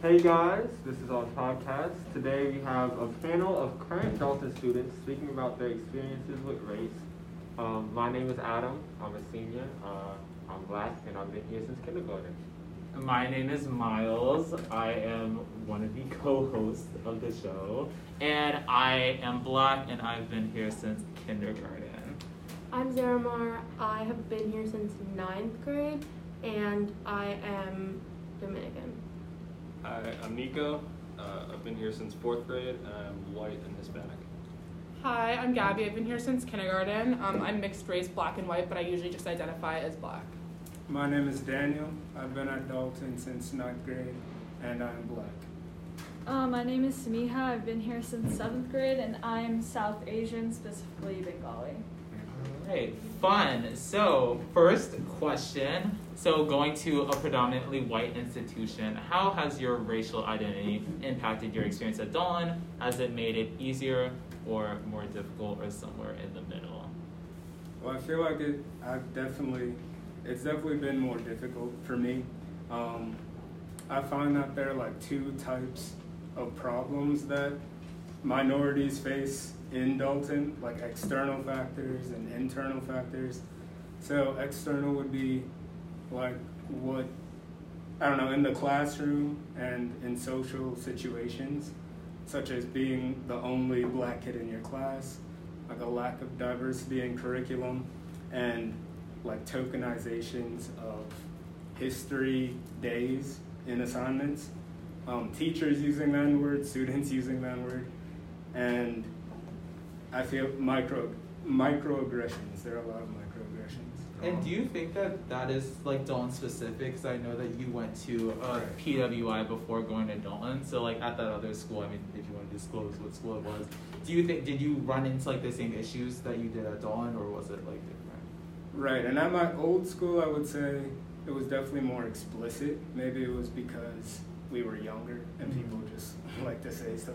Hey guys, this is our podcast. Today we have a panel of current Dalton students speaking about their experiences with race. Um, my name is Adam. I'm a senior. Uh, I'm black and I've been here since kindergarten. My name is Myles. I am one of the co-hosts of the show, and I am black and I've been here since kindergarten. I'm Zaramar. I have been here since ninth grade, and I am Dominican. Hi, I'm Nico. Uh, I've been here since fourth grade, and I'm white and Hispanic. Hi, I'm Gabby. I've been here since kindergarten. Um, I'm mixed race, black and white, but I usually just identify as black. My name is Daniel. I've been at Dalton since ninth grade, and I'm black. Uh, my name is Samiha. I've been here since seventh grade, and I'm South Asian, specifically Bengali. Alright, fun. So, first question. So, going to a predominantly white institution, how has your racial identity impacted your experience at Dalton? Has it made it easier or more difficult or somewhere in the middle? Well, I feel like it. I've definitely, it's definitely been more difficult for me. Um, I find that there are like two types of problems that minorities face in Dalton, like external factors and internal factors. So external would be like what I don't know in the classroom and in social situations, such as being the only black kid in your class, like a lack of diversity in curriculum, and like tokenizations of history days in assignments, um, teachers using that word, students using that word, and I feel micro microaggressions. There are a lot of microaggressions. And do you think that that is like Dalton specific? Because I know that you went to uh, PWI before going to Dalton. So like at that other school, I mean, if you want to disclose what school it was, do you think did you run into like the same issues that you did at Dalton, or was it like different? Right, and at my old school, I would say it was definitely more explicit. Maybe it was because we were younger and Mhm. people just like to say stuff,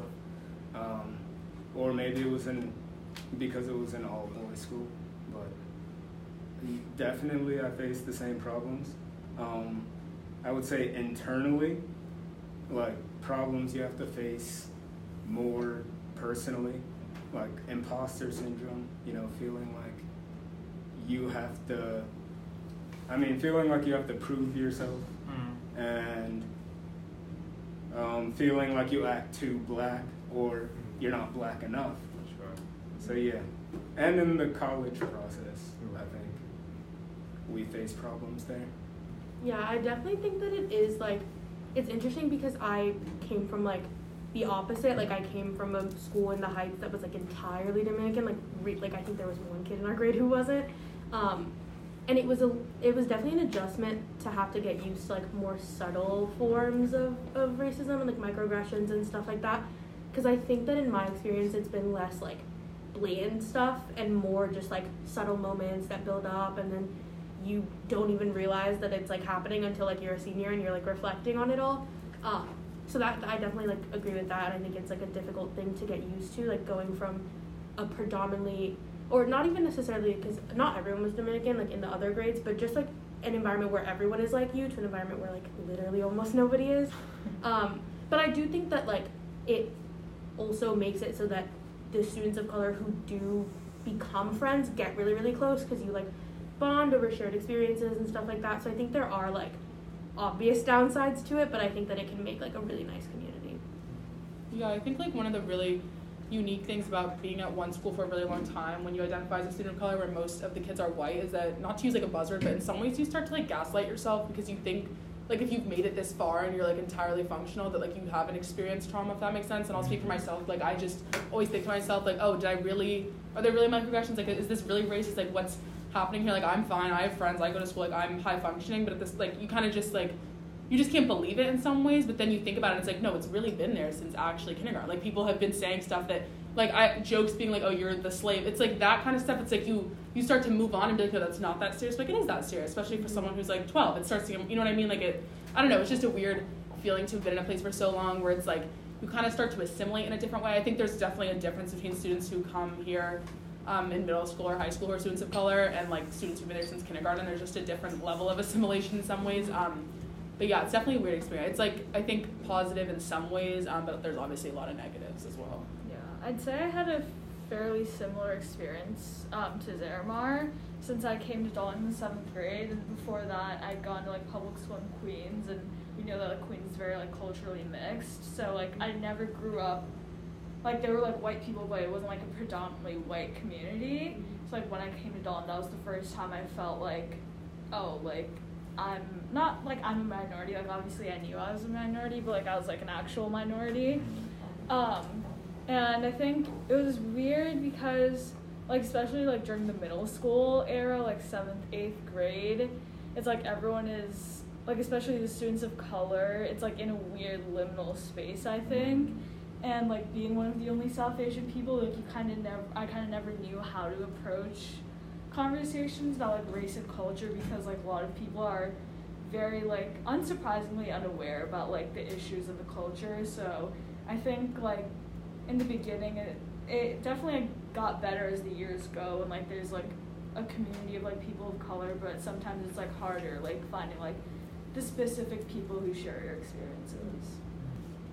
um, or maybe it was in because it was an all boys school. Definitely, I face the same problems. Um, I would say internally, like problems you have to face more personally, like imposter syndrome. You know, feeling like you have to i mean feeling like you have to prove yourself and um, feeling like you act too black or you're not black enough Sure. so yeah and in the college process we face problems there Yeah, I definitely think that it is like it's interesting because I came from like the opposite. Like I came from a school in the Heights that was like entirely Dominican. Like re- like I think there was one kid in our grade who wasn't. Um, and it was a it was definitely an adjustment to have to get used to like more subtle forms of, of racism and like microaggressions and stuff like that. Because I think that in my experience, it's been less like blatant stuff and more just like subtle moments that build up and then you don't even realize that it's like happening until like you're a senior and you're like reflecting on it all. Um, so that I definitely like agree with that. I think it's like a difficult thing to get used to, like going from a predominantly or not even necessarily because not everyone was Dominican like in the other grades, but just like an environment where everyone is like you to an environment where like literally almost nobody is. Um, but I do think that like it also makes it so that the students of color who do become friends get really really close because you like bond over shared experiences and stuff like that. So I think there are like obvious downsides to it, but I think that it can make like a really nice community. Yeah, I think like one of the really unique things about being at one school for a really long time when you identify as a student of color where most of the kids are white is that not to use like a buzzword, but in some ways you start to like gaslight yourself because you think like if you've made it this far and you're like entirely functional that like you haven't experienced trauma if that makes sense and I'll speak for myself like I just always think to myself like oh did I really are there really microaggressions like is this really racist like what's happening here like I'm fine I have friends I go to school like I'm high functioning but at this like you kind of just like you just can't believe it in some ways, but then you think about it, it's like, no, it's really been there since actually kindergarten. Like people have been saying stuff that like I jokes being like, oh, you're the slave. It's like that kind of stuff. It's like you you start to move on and be like, no, that's not that serious. Like it is that serious, especially for someone who's like 12. It starts to, you know what I mean? Like it, I don't know. It's just a weird feeling to have been in a place for so long where it's like you kind of start to assimilate in a different way. I think there's definitely a difference between students who come here um, in middle school or high school who are students of color and like students who've been there since kindergarten. There's just a different level of assimilation in some ways. Um, but yeah, it's definitely a weird experience. It's like I think positive in some ways, um, but there's obviously a lot of negatives as well. Yeah, I'd say I had a fairly similar experience um, to Zaramar since I came to Dalton in seventh grade, and before that I'd gone to like public school in Queens, and we know that like, Queens is very like culturally mixed. So like I never grew up like there were like white people, but it wasn't like a predominantly white community. So like when I came to Dalton, that was the first time I felt like, oh, like I'm not like I'm a minority. Like obviously I knew I was a minority, but like I was like an actual minority. Um, and I think it was weird because like especially like during the middle school era, like seventh, eighth grade, it's like everyone is like especially the students of color, it's like in a weird liminal space. I think. And like being one of the only South Asian people, like you kind of never, I kind of never knew how to approach conversations about like race and culture because like a lot of people are very like unsurprisingly unaware about like the issues of the culture. So I think like in the beginning it it definitely got better as the years go and like there's like a community of like people of color, but sometimes it's like harder like finding like the specific people who share your experiences.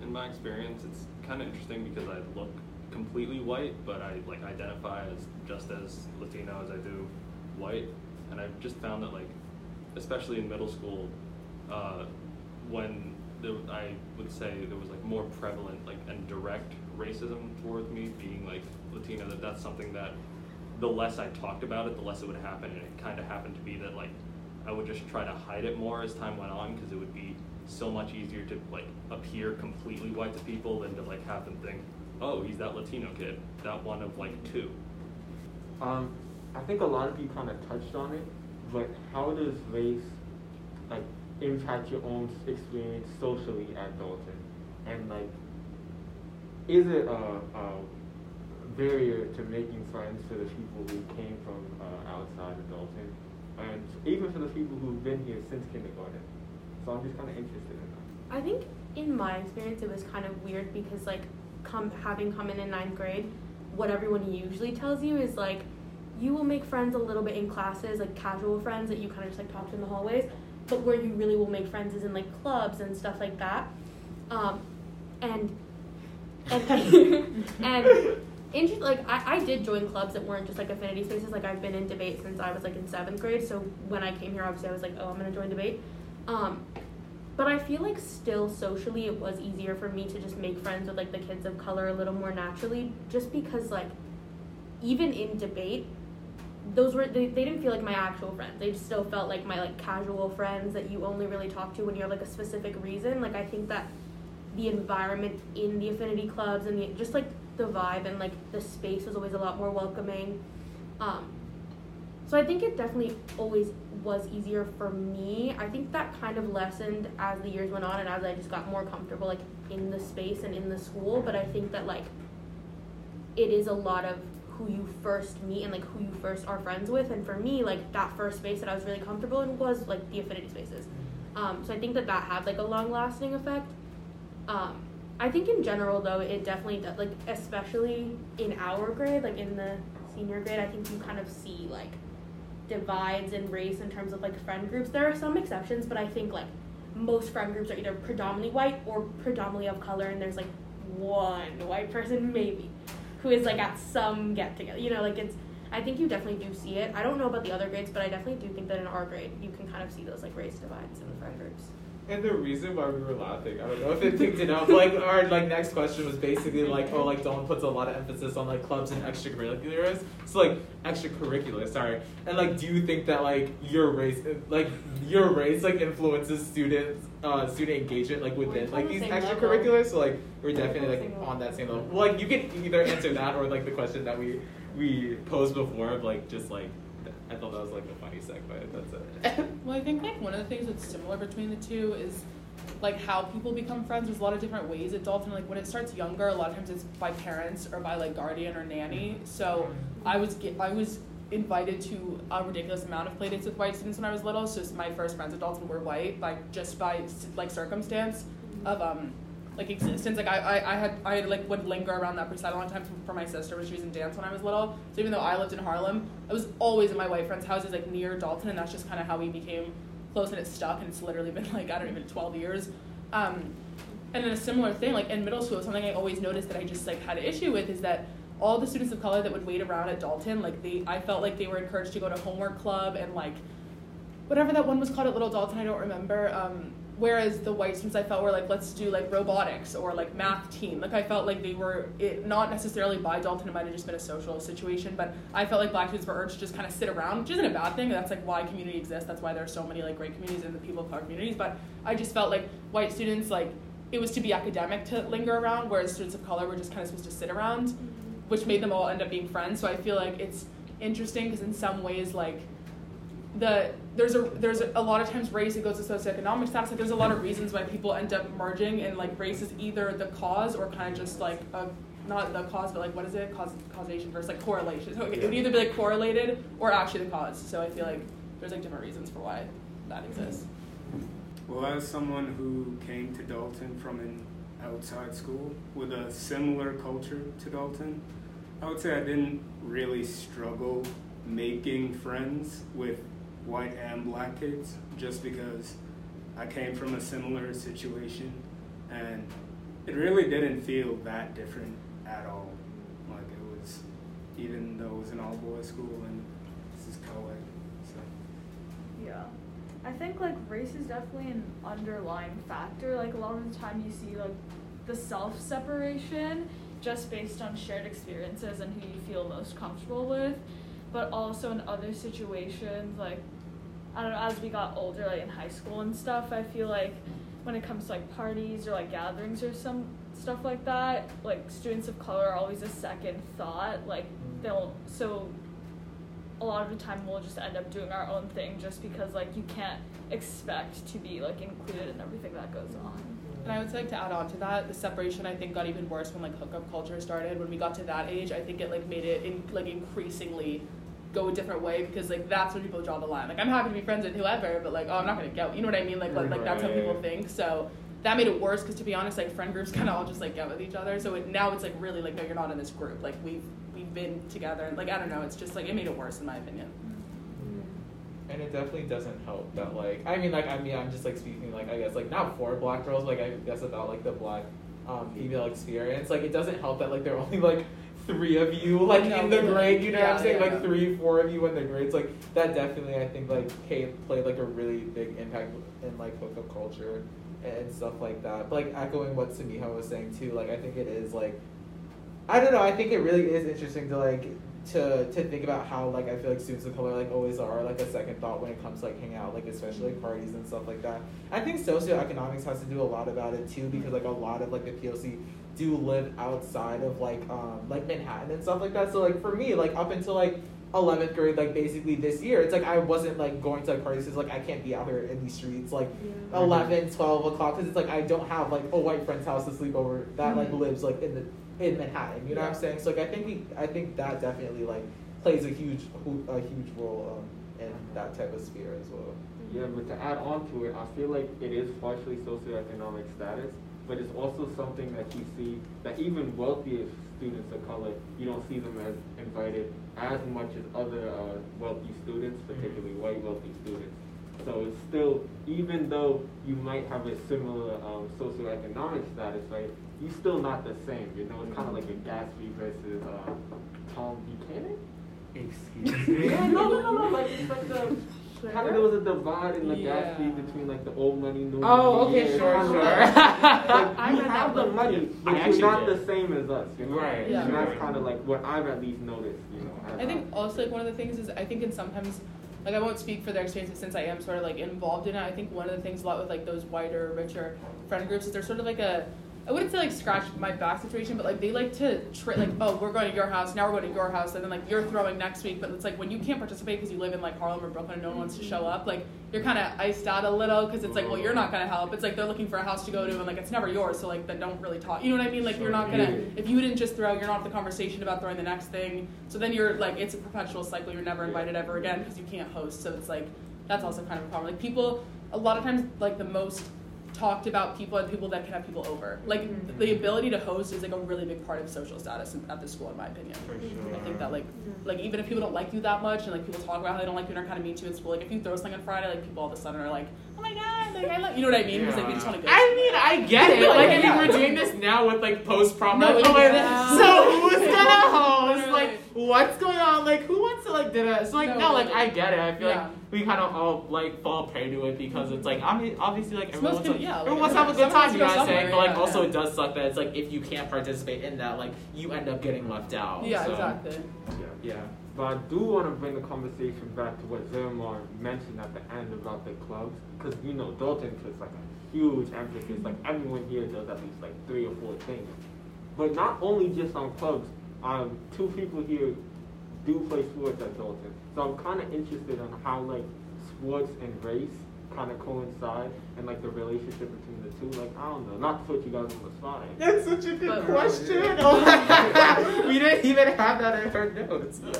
In my experience, it's kind of interesting because I look completely white, but I like identify as just as Latino as I do white, and I've just found that like, especially in middle school, uh, when there, I would say there was like more prevalent like and direct racism towards me being like Latino. That that's something that the less I talked about it, the less it would happen, and it kind of happened to be that like I would just try to hide it more as time went on because it would be so much easier to like appear completely white to people than to like have them think, oh, he's that Latino kid, that one of like two. Um, I think a lot of you kind of touched on it, but how does race like impact your own experience socially at Dalton? And like, is it a, a barrier to making friends for the people who came from uh, outside of Dalton, and even for the people who've been here since kindergarten? So I'm just kind of interested in that. I think in my experience, it was kind of weird because like come having come in in ninth grade, what everyone usually tells you is like you will make friends a little bit in classes, like casual friends that you kind of just like talk to in the hallways. But where you really will make friends is in like clubs and stuff like that. Um, and and and inter- like I, I did join clubs that weren't just like affinity spaces. Like I've been in debate since I was like in seventh grade. So when I came here, obviously I was like, oh, I'm gonna join debate. Um, but I feel like still socially it was easier for me to just make friends with like the kids of color a little more naturally, just because like even in debate, those were they, they didn't feel like my actual friends. They still felt like my like casual friends that you only really talk to when you have like a specific reason. Like I think that the environment in the affinity clubs and the just like the vibe and like the space was always a lot more welcoming. Um, so I think it definitely always was easier for me. I think that kind of lessened as the years went on and as I just got more comfortable like in the space and in the school. But I think that like it is a lot of who you first meet and like who you first are friends with. And for me, like that first space that I was really comfortable in was like the affinity spaces. Um, so I think that that had like a long lasting effect. Um, I think in general though, it definitely does, like especially in our grade, like in the senior grade, I think you kind of see like divides in race in terms of like friend groups. There are some exceptions, but I think like most friend groups are either predominantly white or predominantly of color, and there's like one white person maybe who is like at some get together. You know, like it's. I think you definitely do see it. I don't know about the other grades, but I definitely do think that in our grade you can kind of see those like race divides in the friend groups. And the reason why we were laughing, I don't know if it picked it up. Like our like next question was basically like, oh, like Dalton puts a lot of emphasis on like clubs and extracurriculars. So like extracurriculars, sorry. And like, do you think that like your race, like your race, like influences students, uh, student engagement like within like these extracurriculars? So like we're We're definitely like on that same level. Well, like you can either answer that or like the question that we we posed before of like just like. I thought that was like a funny segue. But that's it. Well, I think like one of the things that's similar between the two is like how people become friends. There's a lot of different ways at Dalton. Like when it starts younger, a lot of times it's by parents or by like guardian or nanny. So I was get, I was invited to a ridiculous amount of playdates with white students when I was little. So my first friends at Dalton were white, like just by like circumstance of um like existence. Like I, I, I had I like would linger around that side a long time for, my sister when she was in dance when I was little. So even though I lived in Harlem, I was always in my white friends' houses like near Dalton, and that's just kind of how we became close and it stuck and it's literally been like I don't even 12 years. Um, and then a similar thing, like in middle school, something I always noticed that I just like had an issue with is that all the students of color that would wait around at Dalton, like they, I felt like they were encouraged to go to homework club and like whatever that one was called at Little Dalton, I don't remember. Um, whereas the white students I felt were like, let's do like robotics or like math team. Like I felt like they were it, not necessarily by Dalton. It might have just been a social situation, but I felt like black students were urged to just kind of sit around, which isn't a bad thing. That's like why community exists. That's why there are so many like great communities in the people of color communities. But I just felt like white students like it was to be academic to linger around, whereas students of color were just kind of supposed to sit around, mm-hmm. which made them all end up being friends. So I feel like it's interesting because in some ways like the there's a there's a, lot of times race it goes to socioeconomic status. Like there's a lot of reasons why people end up merging and like race is either the cause or kind of just like a not the cause but like what is it? Cause causation versus like correlation. So it would either be like correlated or actually the cause. So i feel like there's like different reasons for why that exists. Well, as someone who came to Dalton from an outside school with a similar culture to Dalton, I would say I didn't really struggle making friends with white and black kids just because I came from a similar situation and it really didn't feel that different at all. Like it was, even though it was an all boys school and this is co ed. So. Yeah. I think like race is definitely an underlying factor. Like a lot of the time you see like the self separation just based on shared experiences and who you feel most comfortable with. But also in other situations, like I don't know, as we got older, like in high school and stuff, I feel like when it comes to like parties or like gatherings or some stuff like that, like students of color are always a second thought. Like they'll so a lot of the time we'll just end up doing our own thing just because like you can't expect to be like included in everything that goes on. And I would like to add on to that, the separation I think got even worse when like hookup culture started. When we got to that age, I think it like made it in, like increasingly go a different way because like that's when people draw the line. Like I'm happy to be friends with whoever, but like oh I'm not gonna get you know what I mean? Like like, like that's how people think. So that made it worse because to be honest, like friend groups kind of all just like get with each other. So it, now it's like really like no you're not in this group. Like we've we've been together. and Like I don't know, it's just like it made it worse in my opinion. And it definitely doesn't help that like I mean like I mean I'm just like speaking like I guess like not for black girls but, like I guess about like the black um, female experience like it doesn't help that like they're only like three of you like No, in the grade you know what I'm saying yeah. like three four of you in the grades like that definitely I think like came, played like a really big impact in like hookup culture and stuff like that but like echoing what Samiha was saying too like I think it is like I don't know. I think it really is interesting to like to to think about how like I feel like students of color like always are like a second thought when it comes to like hanging out, like especially like parties and stuff like that. I think socioeconomics has to do a lot about it too because like a lot of like the POC do live outside of like um like Manhattan and stuff like that. So like for me, like up until like 11th grade, like basically this year, it's like I wasn't like going to like parties because like I can't be out here in these streets like Yeah. 11, 12 o'clock because it's like I don't have like a white friend's house to sleep over that like Mhm. lives like in the in Manhattan. You know what I'm saying? So like I think we, I think that definitely like plays a huge a huge role um, in that type of sphere as well. Yeah, but to add on to it, I feel like it is partially socioeconomic status, but it's also something that you see that even wealthier students of color, you don't see them as invited as much as other uh, wealthy students, particularly white wealthy students. So it's still, even though you might have a similar um, socioeconomic status, right, you're still not the same. You know, it's kind of like a Gatsby versus uh, Tom Buchanan. Excuse Yeah, no, no, no, no. Like it's like the kind of there was a divide in the Yeah. Gatsby between like the old money, new money. Oh, okay, Yeah, sure, sure. like- like, I you have the money, but I you're not did. the same as us. You know? Right. Yeah. And that's kind of like what I've at least noticed. You know. as I think also like one of the things is I think in sometimes like I won't speak for their experiences since I am sort of like involved in it. I think one of the things a lot with like those wider, richer friend groups is they're sort of like a I wouldn't say like scratch my back situation, but like they like to tri- like oh we're going to your house now we're going to your house and then like you're throwing next week, but it's like when you can't participate because you live in like Harlem or Brooklyn and no one wants to show up, like you're kind of iced out a little because it's like well you're not gonna help. It's like they're looking for a house to go to and like it's never yours, so like then don't really talk. You know what I mean? Like you're not gonna if you didn't just throw, you're not the conversation about throwing the next thing. So then you're like, it's a perpetual cycle. You're never invited ever again because you can't host. So it's like, that's also kind of a problem. Like people, a lot of times, like the most talked about people and people that can have people over. Like Mhm. the ability to host is like a really big part of social status at the school, in my opinion. For I think that like like even if people don't like you that much and like people talk about how they don't like you and are kind of mean to you in school, like if you throw something on Friday, like people all of a sudden are like, oh my god, like I love you know what I mean? Because like we just want to go. I mean, I get it. Like, yeah, I mean, yeah. we're doing this now with like post prom. No, like, oh my- yeah. So who's gonna host? Like, what's going on? Like, who wants to like did it? So like, No, no, like. I get it. I feel Yeah. like we kind of all like fall prey to it because it's like I mean, obviously like It's everyone wants to, yeah, like, everyone wants to have a good time. You know what I'm saying? But like yeah, also yeah. it does suck that it's like if you can't participate in that, like you end up getting left out. yeah, so, exactly. Yeah. Yeah. But I do want to bring the conversation back to what Zermar mentioned at the end about the clubs, because you know Dalton puts like a huge emphasis. Like everyone here does at least like three or four things, but not only just on clubs. Um, two people here do play sports at Dalton, so I'm kind of interested in how like sports and race kind of coincide and like the relationship between the two. Like I don't know, not to put you guys on the spot. That's such a good But- question. we didn't even have that in our notes.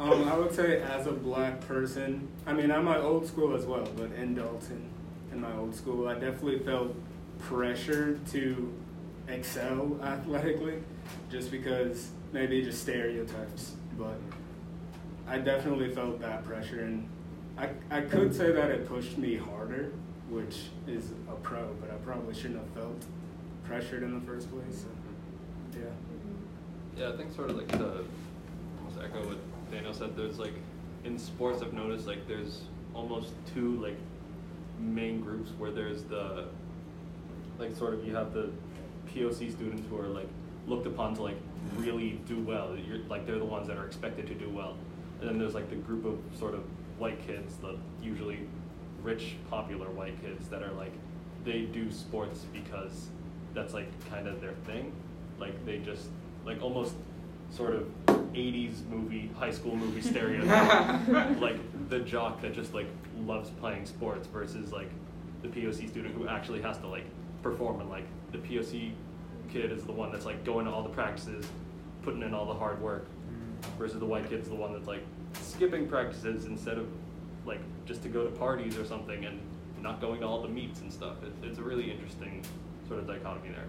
Um, I would say as a black person, I mean, I'm my old school as well, but in Dalton, in my old school, I definitely felt pressured to excel athletically, just because maybe just stereotypes. But I definitely felt that pressure, and I I could say that it pushed me harder, which is a pro, but I probably shouldn't have felt pressured in the first place. So, yeah. Yeah, I think sort of like to almost echo what Daniel said. There's like in sports, I've noticed like there's almost two like main groups where there's the like sort of you have the POC students who are like looked upon to like really do well. You're like they're the ones that are expected to do well, and then there's like the group of sort of white kids, the usually rich, popular white kids that are like they do sports because that's like kind of their thing. Like they just like almost sort of 80s movie, high school movie stereotype. like the jock that just like loves playing sports versus like the POC student who actually has to like perform and like the POC kid is the one that's like going to all the practices, putting in all the hard work versus the white kid's the one that's like skipping practices instead of like just to go to parties or something and not going to all the meets and stuff. It, it's a really interesting sort of dichotomy there.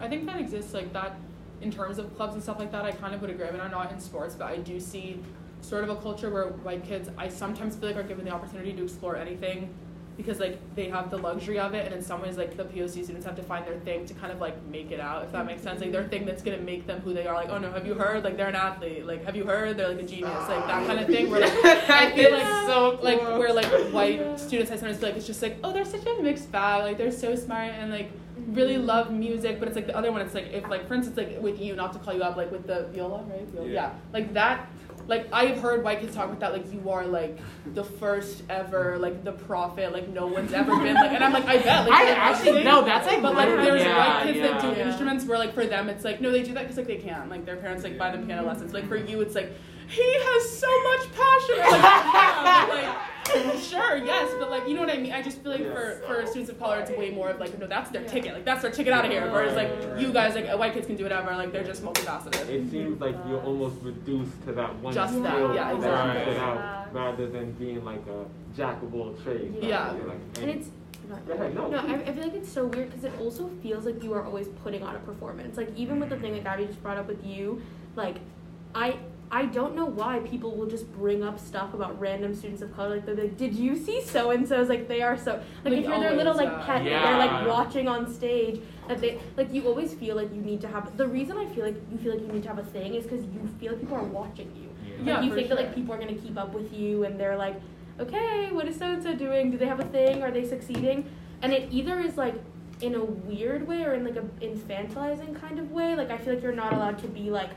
I think that exists like that in terms of clubs and stuff like that. I kind of would agree. I mean, I'm not in sports, but I do see sort of a culture where white kids, I sometimes feel like are given the opportunity to explore anything because like they have the luxury of it, and in some ways, like the POC students have to find their thing to kind of like make it out, if that makes sense. Like their thing that's gonna make them who they are. Like, oh no, have you heard? Like they're an athlete. Like have you heard? They're like a genius. Like that kind of thing. Where like I feel like so like where like white students I sometimes feel like it's just like oh they're such a mixed bag like they're so smart and like really mm-hmm. love music but it's like the other one it's like if like for instance like with you not to call you up like with the viola right viola, Yeah. yeah. like that like I've heard white kids talk about that like you are like the first ever like the prophet like no one's ever been like and I'm like I bet like I they're actually no, that's like but like there's yeah, white kids that do yeah. Yeah. instruments where like for them it's like no they do that because like they can like their parents like buy them piano lessons like for you it's like he has so much passion like, yeah, like sure yes but like you know what I mean I just feel like for for students of color it's way more of like no that's their ticket like that's their ticket out of here whereas like you guys like white kids can do whatever like they're just multifaceted It seems like you're almost reduced to that one Just that, skill yeah, that exactly. you put out, Yeah. rather than being like a jack of all trades. Yeah. You're like, And it's Go ahead, no. No, I, I feel like it's so weird because it also feels like you are always putting on a performance. Like even with the thing that Gabby just brought up with you, like I I don't know why people will just bring up stuff about random students of color. Like they're like, did you see so and so's? Like they are so like, Like, if you're their little like yeah. pet, that they're like watching on stage. That they like you always feel like you need to have. The reason I feel like you feel like you need to have a thing is because you feel like people are watching you. Like Yeah, you for think that like people are gonna keep up with you and they're like, okay, what is so and so doing? Do they have a thing? Are they succeeding? And it either is like in a weird way or in like a infantilizing kind of way. Like I feel like you're not allowed to be like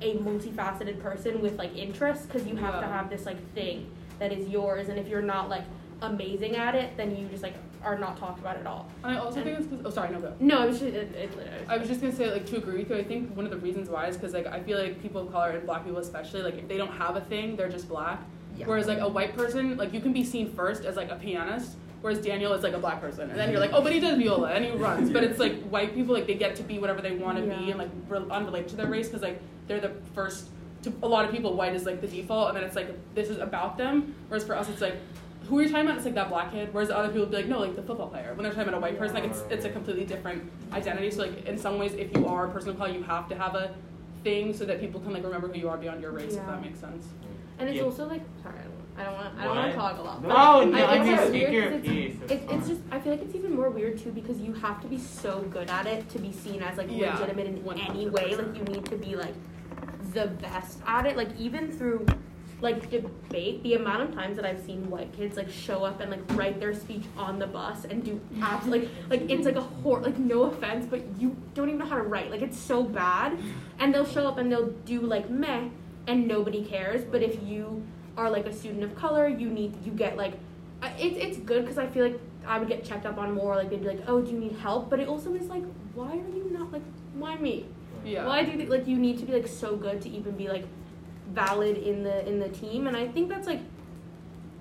a multifaceted person with like interests because you have to have this like thing that is yours. And if you're not like amazing at it, then you just like are not talked about at all. and I also think it's 'cause- oh sorry no go No, it was just, it, it, I was just gonna say, like, to agree with you, I think one of the reasons why is because, like, I feel like people of color and black people especially, like, if they don't have a thing, they're just black. Yeah. Whereas, like, a white person, like, you can be seen first as, like, a pianist, whereas Daniel is, like, a black person. And then you're like, oh, but he does viola and he runs. But it's, like, white people, like, they get to be whatever they want to be and, like, re- unrelated to their race because, like, they're the first, to a lot of people, white is, like, the default. And then it's, like, this is about them. Whereas for us, it's, like, who are you talking about? It's like that black kid. Whereas other people would be like, no, like the football player. When they're talking about a white person, like it's it's a completely different identity. So like in some ways, if you are a person of color, you have to have a thing so that people can like remember who you are beyond your race. If that makes sense. And it's Yeah. also like sorry, I don't want I don't want to a lot. No, but Oh, I no, I mean, it's speak weird your 'cause it's- It's, it's just I feel like it's even more weird too because you have to be so good at it to be seen as like Yeah, legitimate in any way. Like you need to be like the best at it. Like even through like debate, the amount of times that I've seen white kids like show up and like write their speech on the bus and do abs like like it's like a hor like no offense, but you don't even know how to write. Like it's so bad. And they'll show up and they'll do like meh and nobody cares. But if you are like a student of color, you need you get like it's it's good because I feel like I would get checked up on more. Like they'd be like, oh, do you need help? But it also is like, why are you not like why me? Yeah. Why do you like you need to be like so good to even be like valid in the in the team? And I think that's like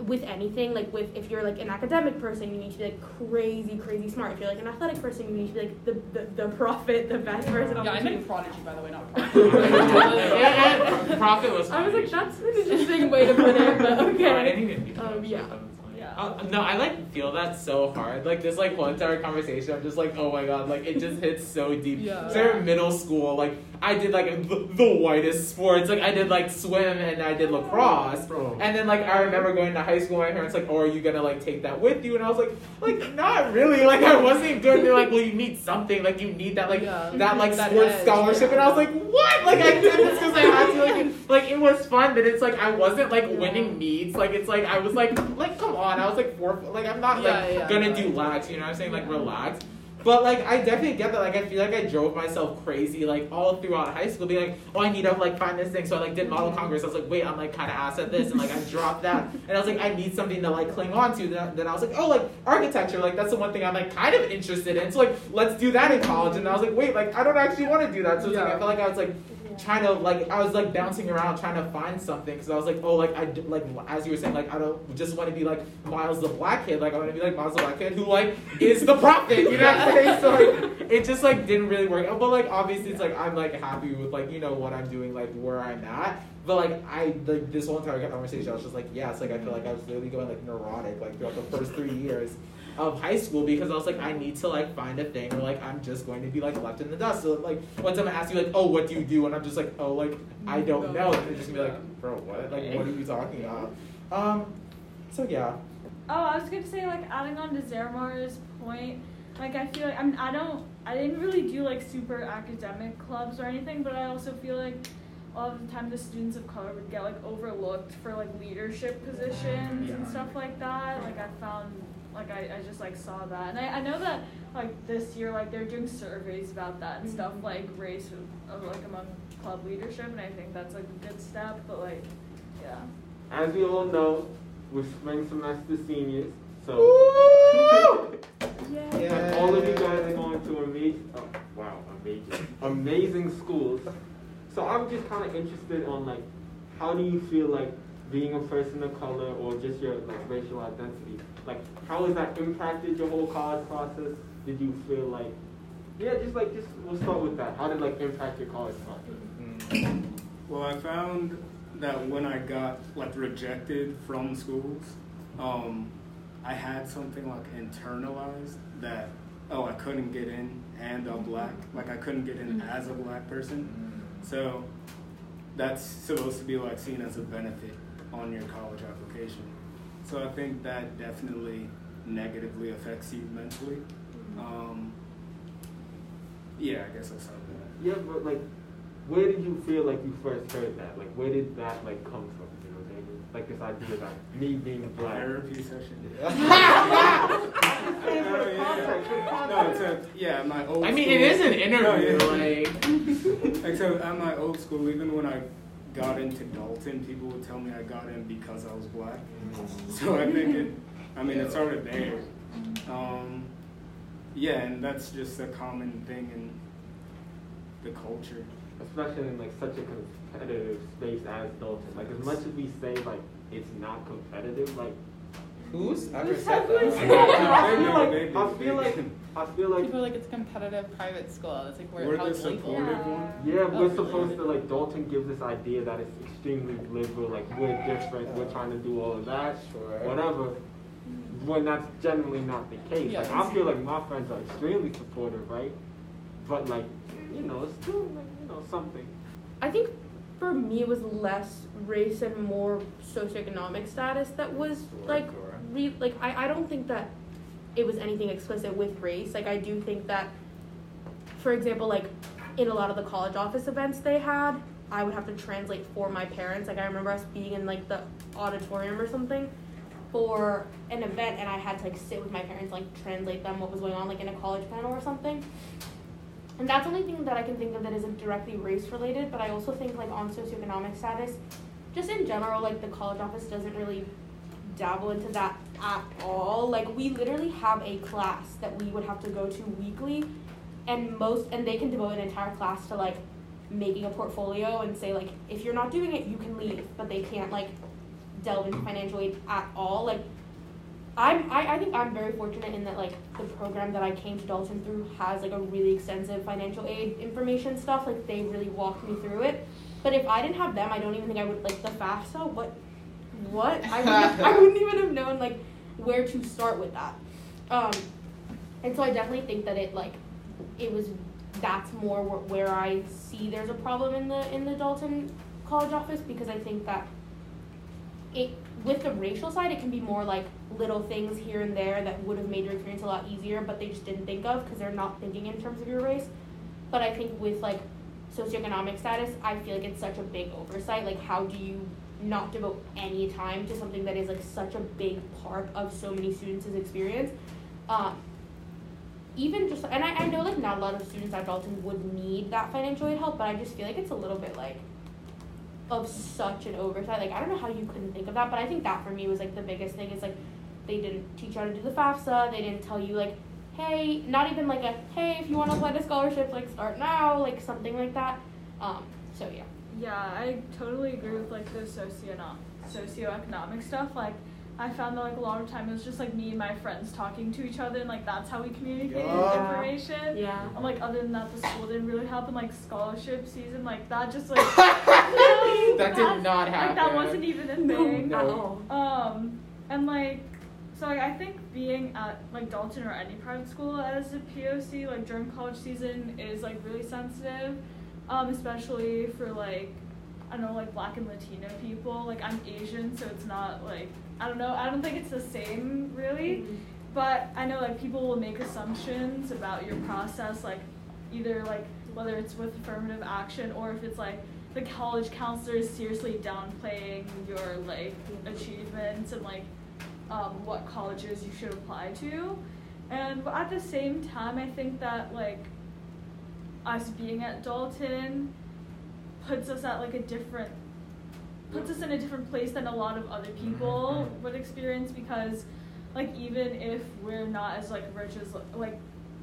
with anything like with if you're like an academic person you need to be like crazy crazy smart if you're like an athletic person you need to be like the the, the prophet the best person on Yeah, the I meant prodigy by the way, not yeah, prodigy. yeah, profit was. I was like that's an interesting way to put it but No, I okay didn't even Um, yeah. That was funny. Yeah. Uh, no, I like feel that so hard. Like this, like whole entire conversation. I'm just like, oh my god, like it just hits so deep. Yeah. So in middle school, like I did like the, the whitest sports. Like I did like swim and I did lacrosse. Bro. And then like I remember going to high school. My parents like, oh, are you gonna like take that with you? And I was like, like not really. Like I wasn't good. They're like, well, you need something. Like you need that like Yeah. that like That sports edge, scholarship. yeah. And I was like, what? Like I did this because I had to. Like it, like it was fun, but it's like I wasn't like winning meets. Like it's like I was like like come on. I was like four. Like I'm not like Yeah, yeah, gonna right. do lax. You know what I'm saying? Like Yeah. relax. But like I definitely get that. Like I feel like I drove myself crazy like all throughout high school, being like, oh I need to like find this thing. So I like did model congress. I was like, wait, I'm like kind of ass at this, and like I dropped that, and I was like, I need something to like cling on to. Then, then I was like, oh like architecture, like that's the one thing I'm like kind of interested in. So like let's do that in college. And I was like, wait, like I don't actually want to do that. So it's like I felt like I was like trying to like I was like bouncing around trying to find something because I was like oh like I like as you were saying like I don't just want to be like Myles the black kid like I want to be like Myles the black kid who like is the prophet you know what I'm saying? So like it just like didn't really work out but like obviously it's like I'm like happy with like you know what I'm doing like where I'm at but like I like this whole entire conversation I was just like yes like I feel like I was literally going like neurotic like throughout the first three years of high school because I was like, I need to like find a thing or like I'm just going to be like left in the dust. So like when someone asks you like, oh, what do you do? And I'm just like, oh, like I don't know. And they're just gonna be like, bro, what? Like what are you talking about? Um, so yeah. Oh, I was gonna say like adding on to Zeramar's point, like I feel like I mean I don't I didn't really do like super academic clubs or anything, but I also feel like a lot of the time the students of color would get like overlooked for like leadership positions and stuff like that. Like I found like I, I just like saw that and I, I know that like this year like they're doing surveys about that and stuff mm-hmm. like race of, of like among club leadership and I think that's like a good step but like yeah. As we all know, we're spring semester seniors, so Yeah. all of you guys are going to amazing, oh, wow, amazing, amazing schools. So I'm just kind of interested on like, how do you feel like being a person of color or just your like racial identity? Like, how has that impacted your whole college process? Did you feel like, yeah, just like just we'll start with that. How did like impact your college process? Hmm. Well, I found that when I got like rejected from schools, um, I had something like internalized that oh I couldn't get in and I'm black, like I couldn't get in mm-hmm. as a black person. Mm-hmm. So that's supposed to be like seen as a benefit on your college application. So I think that definitely negatively affects you mentally. Um, yeah, I guess I'll start with that. Yeah, but like, where did you feel like you first heard that? Like, where did that like come from? You know what I mean? Like this idea that me being black. Therapy session. Yeah. No, it's a, yeah, my old I mean, school- it is an interview. No, yeah. Like, Like, so at my old school, even when I got into Dalton, people would tell me I got in because I was black. So I think it, I mean, it started there. Um, yeah, and that's just a common thing in the culture. Especially in like such a competitive space as Dalton. Like as much as we say like it's not competitive, like who's ever Who's said ever that? said I feel like I feel like do. I feel like People are like it's a competitive private school. It's like where We're how the legal. supportive one. Yeah, Oh, we're really? supposed to like Dalton gives this idea that it's extremely liberal, like we're different, we're trying to do all of that, Sure. whatever. when that's generally not the case. Yeah, like I feel like my friends are extremely supportive, right? But like, you know, it's still like, you know, something. I think for me it was less race and more socioeconomic status that was Sure, like sure. re- like I, I don't think that it was anything explicit with race. Like I do think that for example, like in a lot of the college office events they had, I would have to translate for my parents. Like I remember us being in like the auditorium or something for an event and I had to like sit with my parents, like translate them what was going on like in a college panel or something. And that's the only thing that I can think of that isn't directly race related, but I also think like on socioeconomic status, just in general, like the college office doesn't really dabble into that at all. Like we literally have a class that we would have to go to weekly and most and they can devote an entire class to like making a portfolio and say like if you're not doing it you can leave, but they can't like delve into financial aid at all. Like I'm I, I think I'm very fortunate in that like the program that I came to Dalton through has like a really extensive financial aid information stuff. Like they really walked me through it. But if I didn't have them, I don't even think I would like the FAFSA. What what? I wouldn't, I wouldn't even have known like where to start with that. Um, and so I definitely think that it like it was that's more wh- where I see there's a problem in the in the Dalton college office because I think that it with the racial side it can be more like little things here and there that would have made your experience a lot easier but they just didn't think of because they're not thinking in terms of your race but i think with like socioeconomic status i feel like it's such a big oversight like how do you not devote any time to something that is like such a big part of so many students' experience um, even just and I, I know like not a lot of students at dalton would need that financial aid help but i just feel like it's a little bit like of such an oversight. Like I don't know how you couldn't think of that, but I think that for me was like the biggest thing is like they didn't teach you how to do the FAFSA. They didn't tell you like, hey, not even like a hey, if you want to apply to scholarships, like start now, like something like that. Um, so yeah. Yeah, I totally agree with like the socio socioeconomic stuff. Like, I found that like a lot of time it was just like me and my friends talking to each other, and like that's how we communicated Yeah. information. Yeah. And like other than that, the school didn't really help. And like scholarship season, like that just like no, That did not happen. Like that wasn't even a thing. At all. Um, and like, so like I think being at like Dalton or any private school as a POC like during college season is like really sensitive, um, especially for like I don't know like Black and Latino people. Like I'm Asian, so it's not like I don't know. I don't think it's the same really, but I know like people will make assumptions about your process, like either like whether it's with affirmative action or if it's like the college counselor is seriously downplaying your like achievements and like um, what colleges you should apply to. And at the same time, I think that like us being at Dalton puts us at like a different puts us in a different place than a lot of other people Mhm. would experience because like even if we're not as like rich as like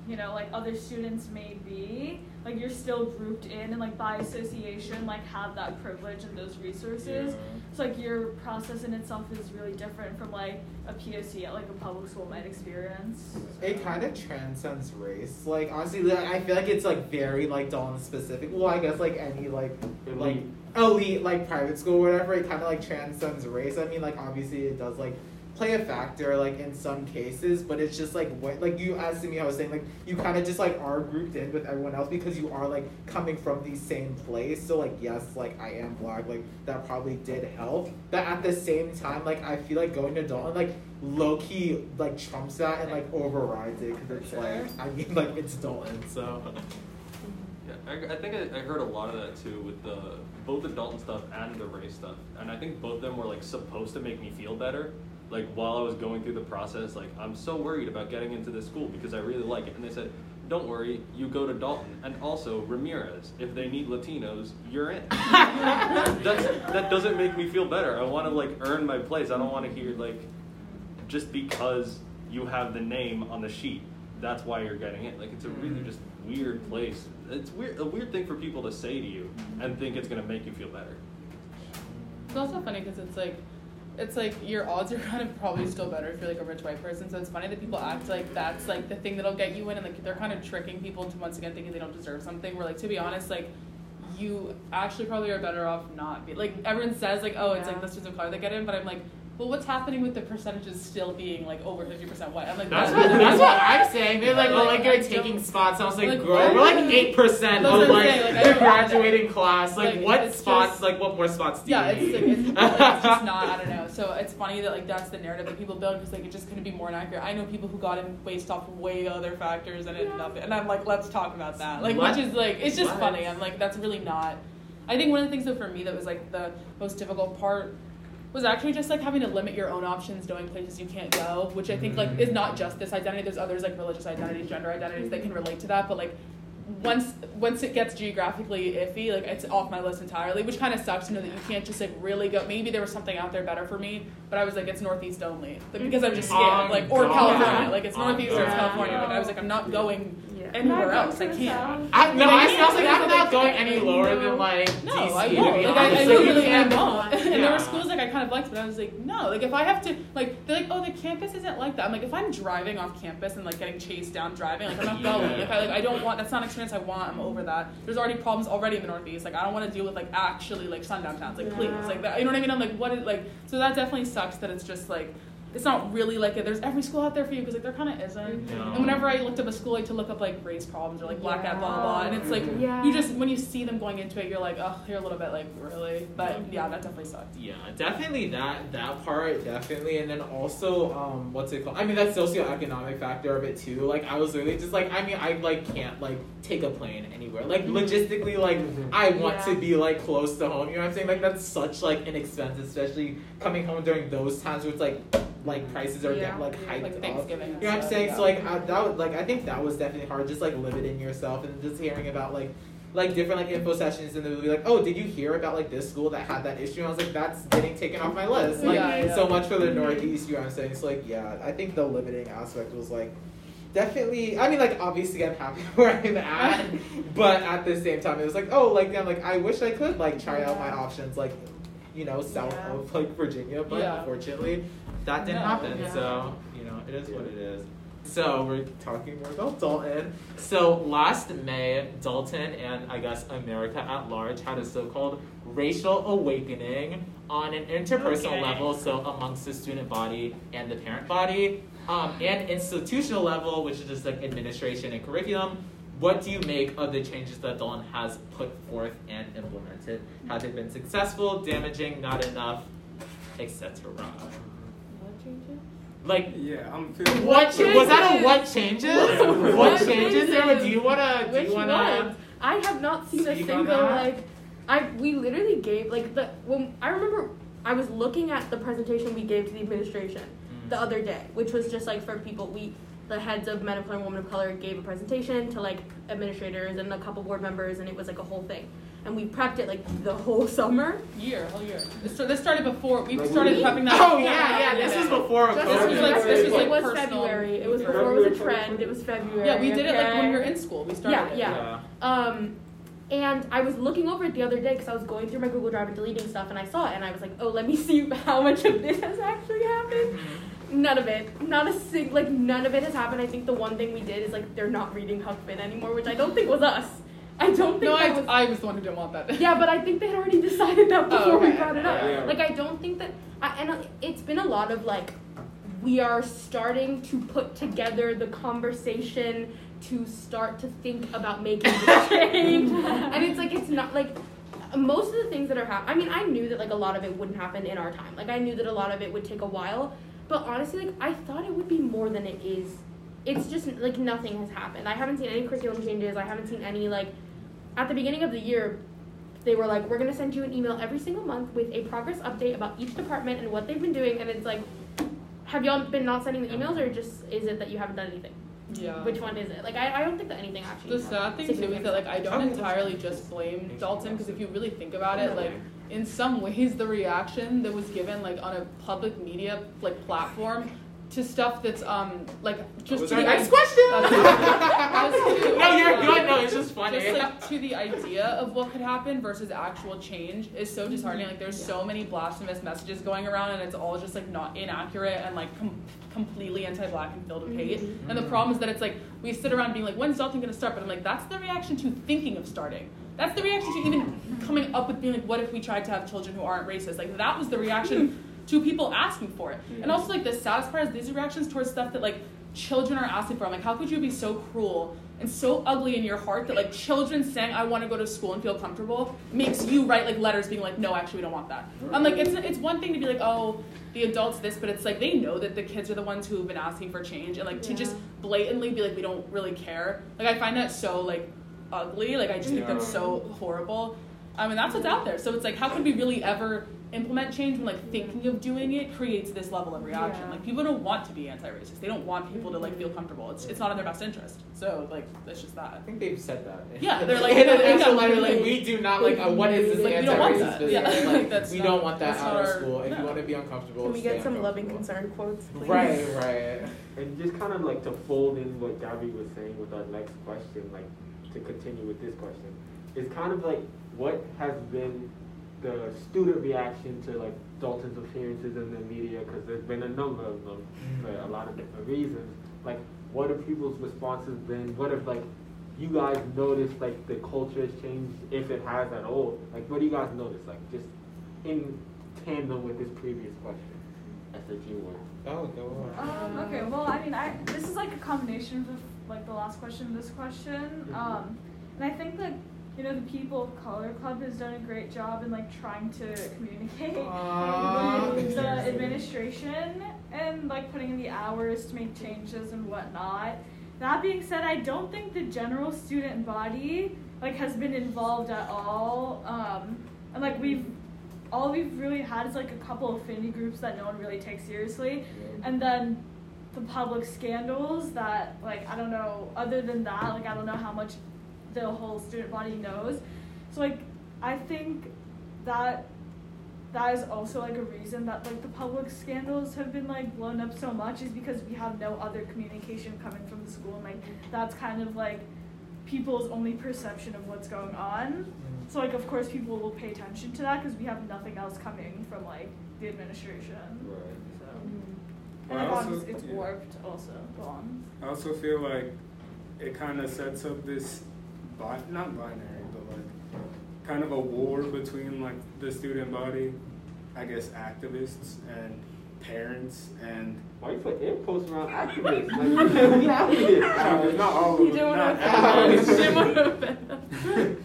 you know like other students may be like you're still grouped in and like by association like have that privilege and those resources Yeah. So like your process in itself is really different from like a POC at like a public school might experience. It kind of transcends race. Like honestly, like, I feel like it's like very like Dalton specific. Well, I guess like any like like Elite. elite like private school or whatever. It kind of like transcends race. I mean, like obviously it does like play a factor like in some cases, but it's just like what like you as to me, I was saying like you kind of just like are grouped in with everyone else because you are like coming from the same place. So like yes, like I am black, like that probably did help. But at the same time, like I feel like going to Dalton like low key like trumps that and like overrides it because it's like I mean like it's Dalton, so. Yeah, I, I think I, I heard a lot of that too with the both the Dalton stuff and the Ray stuff, and I think both of them were like supposed to make me feel better. Like while I was going through the process, like I'm so worried about getting into this school because I really like it, and they said, "Don't worry, you go to Dalton, and also Ramirez. If they need Latinos, you're in." That's, that doesn't make me feel better. I want to like earn my place. I don't want to hear like just because you have the name on the sheet, that's why you're getting it. Like it's a really Mhm. just weird place. It's weird a weird thing for people to say to you and think it's gonna make you feel better. It's also funny because it's like, it's like your odds are kind of probably still better if you're like a rich white person. So it's funny that people act like that's like the thing that'll get you in, and like they're kind of tricking people into once again thinking they don't deserve something. Where like to be honest, like you actually probably are better off not be like everyone says like oh it's like Yeah. the students of color that get in, but I'm like well, what's happening with the percentages still being like over fifty percent white? I'm like, That's that- what, that's what I'm saying. They're like, oh, Like, like you're I taking don't- spots. I was like, like, girl, we're like eight percent of like like, the graduating class. Like, like, what spots? just- like, what more spots do Yeah, you it's like, it's, like, it's just not. I don't know. So it's funny that like that's the narrative that people build because like it just couldn't be more inaccurate. I know people who got in based off way other factors and ended up, and I'm like, let's talk about that. Like, What? which is like, it's just What? funny. I'm like, that's really not. I think one of the things that for me that was like the most difficult part was actually just like having to limit your own options, knowing places you can't go, which I think like is mm. not just this identity. There's others like religious identities, gender identities that can relate to that, but like once once it gets geographically iffy, like it's off my list entirely, which kind of sucks to know that you can't just like really go. Maybe there was something out there better for me, but I was like, it's Northeast only, like, mm-hmm. because I'm just scared, On like or God. California, like it's On Northeast or it's God. California. Like I was like, I'm not going Yeah. anywhere Not else. I going to the can't. I, no, I, I was like, I'm not going any lower than like No, DC. I won't. Like, I, I honest. Like, you literally I can't- won't. And there were schools like I kind of liked, but I was like, no. Like if I have to, like they're like, oh, the campus isn't like that. I'm like, if I'm driving off campus and like getting chased down driving, like I'm not going. Yeah. Like I like I don't want. That's not an experience I want. I'm over that. There's already problems already in the Northeast. Like I don't want to deal with like actually like sundown towns. Like please, like that. You know what I mean? I'm like, what is like? So that definitely sucks that it's just like. It's not really like it. There's every school out there for you because like there kind of isn't. No. And whenever I looked up a school, I had to look up like race problems or like black at blah blah blah, and it's like Yeah. you just when you see them going into it, you're like, oh, you're a little bit like really, but yeah, that definitely sucked. Yeah, definitely that that part definitely, and then also um, what's it called? I mean, that socioeconomic factor of it too. Like, I was really just like, I mean, I like can't like take a plane anywhere. Like logistically, like. I want to be like close to home. You know what I'm saying? Like that's such like an expense, especially coming home during those times where it's like like prices are Yeah. getting like hyped Like up. You know what I'm saying? yeah. So like I, that was like I think that was definitely hard. Just like limiting yourself and just hearing about like like different like info sessions and they'll be like, oh, did you hear about like this school that had that issue? And I was like, that's getting taken off my list. Like Yeah, yeah. so much for the Northeast. You know what I'm saying? So like yeah, I think the limiting aspect was like. Definitely, I mean, like obviously, I'm happy where I'm at, but at the same time, it was like, oh, like I'm like, I wish I could like try out my options, like, you know, south Yeah. of like Virginia, but Yeah. unfortunately, that didn't No, happen. yeah. So you know, it is what it is. So we're talking more about Dalton. So last May, Dalton and I guess America at large had a so-called racial awakening on an interpersonal Okay. level, so amongst the student body and the parent body, um, and institutional level, which is just like administration and curriculum. What do you make of the changes that Dalton has put forth and implemented? Have they been successful, damaging, not enough, etc.? What changes? Like Yeah, I'm feeling. what cha- was that a changes? what changes? What what changes there? Do you wanna do Which you wanna ones? I have not seen a single like. I we literally gave like the when I remember I was looking at the presentation we gave to the administration Mm. the other day, which was just like for people we the heads of men of color and women of color gave a presentation to like administrators and a couple board members and it was like a whole thing. And we prepped it like the whole summer. Year, whole year. This, this started before we Like, started we- prepping that. Oh before. yeah, yeah. This was before Just This was like- this was like it was personal- February. It was before it was a trend. It was February. Yeah, we did it like when we were in school. We started. Yeah, it. yeah. Um, and I was looking over it the other day because I was going through my Google Drive and deleting stuff, and I saw it, and I was like, oh, let me see how much of this has actually happened. None of it. Not a sing. Like none of it has happened. I think the one thing we did is like they're not reading Huck Finn anymore, which I don't think was us. I don't think No, that I, was. I was the one who didn't want that. yeah, but I think they had already decided that Oh, before we okay. brought it up. Yeah. Like I don't think that. I, and uh, it's been a lot of like, we are starting to put together the conversation to start to think about making the change. and it's like it's not like most of the things that are happening. I mean, I knew that like a lot of it wouldn't happen in our time. Like I knew that a lot of it would take a while. But honestly, like I thought it would be more than it is. It's just like nothing has happened. I haven't seen any curriculum changes. I haven't seen any like at the beginning of the year they were like, we're gonna send you an email every single month with a progress update about each department and what they've been doing. And it's like, have y'all been not sending the emails, or just is it that you haven't done anything? Yeah. Which one is it? Like, I, I don't think that anything actually. The sad thing too is that like I don't entirely just blame Dalton because if you really think about it, like in some ways the reaction that was given like on a public media like platform to stuff that's um like just to our the next question? Just to, no, you're um, good. No, it's just funny. Just like to the idea of what could happen versus actual change is so disheartening. Like there's so many blasphemous messages going around, and it's all just like not inaccurate and like com- completely anti-black and filled with hate. And the problem is that it's like we sit around being like, when's Dalton gonna start? But I'm like, that's the reaction to thinking of starting. That's the reaction to even coming up with being like, what if we tried to have children who aren't racist? Like that was the reaction to people asking for it. And also like the saddest part is these reactions towards stuff that like children are asking for. I'm like, how could you be so cruel and so ugly in your heart that like children saying I want to go to school and feel comfortable makes you write like letters being like, no, actually we don't want that. I'm like, it's it's one thing to be like, oh, the adults this, but it's like they know that the kids are the ones who have been asking for change, and like to just blatantly be like, we don't really care. Like I find that so like ugly. Like I just think that's so horrible. I mean, that's what's out there. So it's like, how could we really ever implement change when like thinking of doing it creates this level of reaction? Yeah. Like people don't want to be anti-racist. They don't want people to like feel comfortable. It's it's not in their best interest. So like it's just that. I think they've said that. Yeah, they're like- in an they're like- actual letter, like we do not like. Uh, what is this Like, we don't want anti-racist that. business? Yeah, Like, that's we not- don't want that out not of school. If you want to be uncomfortable, Can we stay get some loving uncomfortable. concern quotes, please? Right, right. And just kind of like to fold in what Gabby was saying with our next question, like to continue with this question, it's kind of like what has been the student reaction to like Dalton's appearances in the media? Because there's been a number of them for a lot of different reasons. Like, what have people's responses been? What have like you guys noticed like the culture has changed, if it has at all? Like, what do you guys notice? Like, just in tandem with this previous question, SAT word. Oh, go on. Um, okay, well, I mean, I this is like a combination of like the last question and this question. Mhm. Um, and I think that you know the People of Color Club has done a great job in like trying to communicate Aw. with the administration and like putting in the hours to make changes and whatnot. That being said, I don't think the general student body like has been involved at all. Um, and like we've all we've really had is like a couple affinity groups that no one really takes seriously and then the public scandals that like I don't know other than that like I don't know how much the whole student body knows so like I think that that is also like a reason that like the public scandals have been like blown up so much is because we have no other communication coming from the school and like that's kind of like people's only perception of what's going on mm-hmm. so like of course people will pay attention to that because we have nothing else coming from like the administration Right. so mm-hmm. I and I thought also- it's, it's yeah. warped also. Go on. I also feel like it kind of sets up this, bi- not binary, but like kind of a war between like the student body, I guess activists and parents and Why you put air quotes around activists? Like, we out here. No, not all of You them. didn't not want to activists. offend Didn't want to offend them.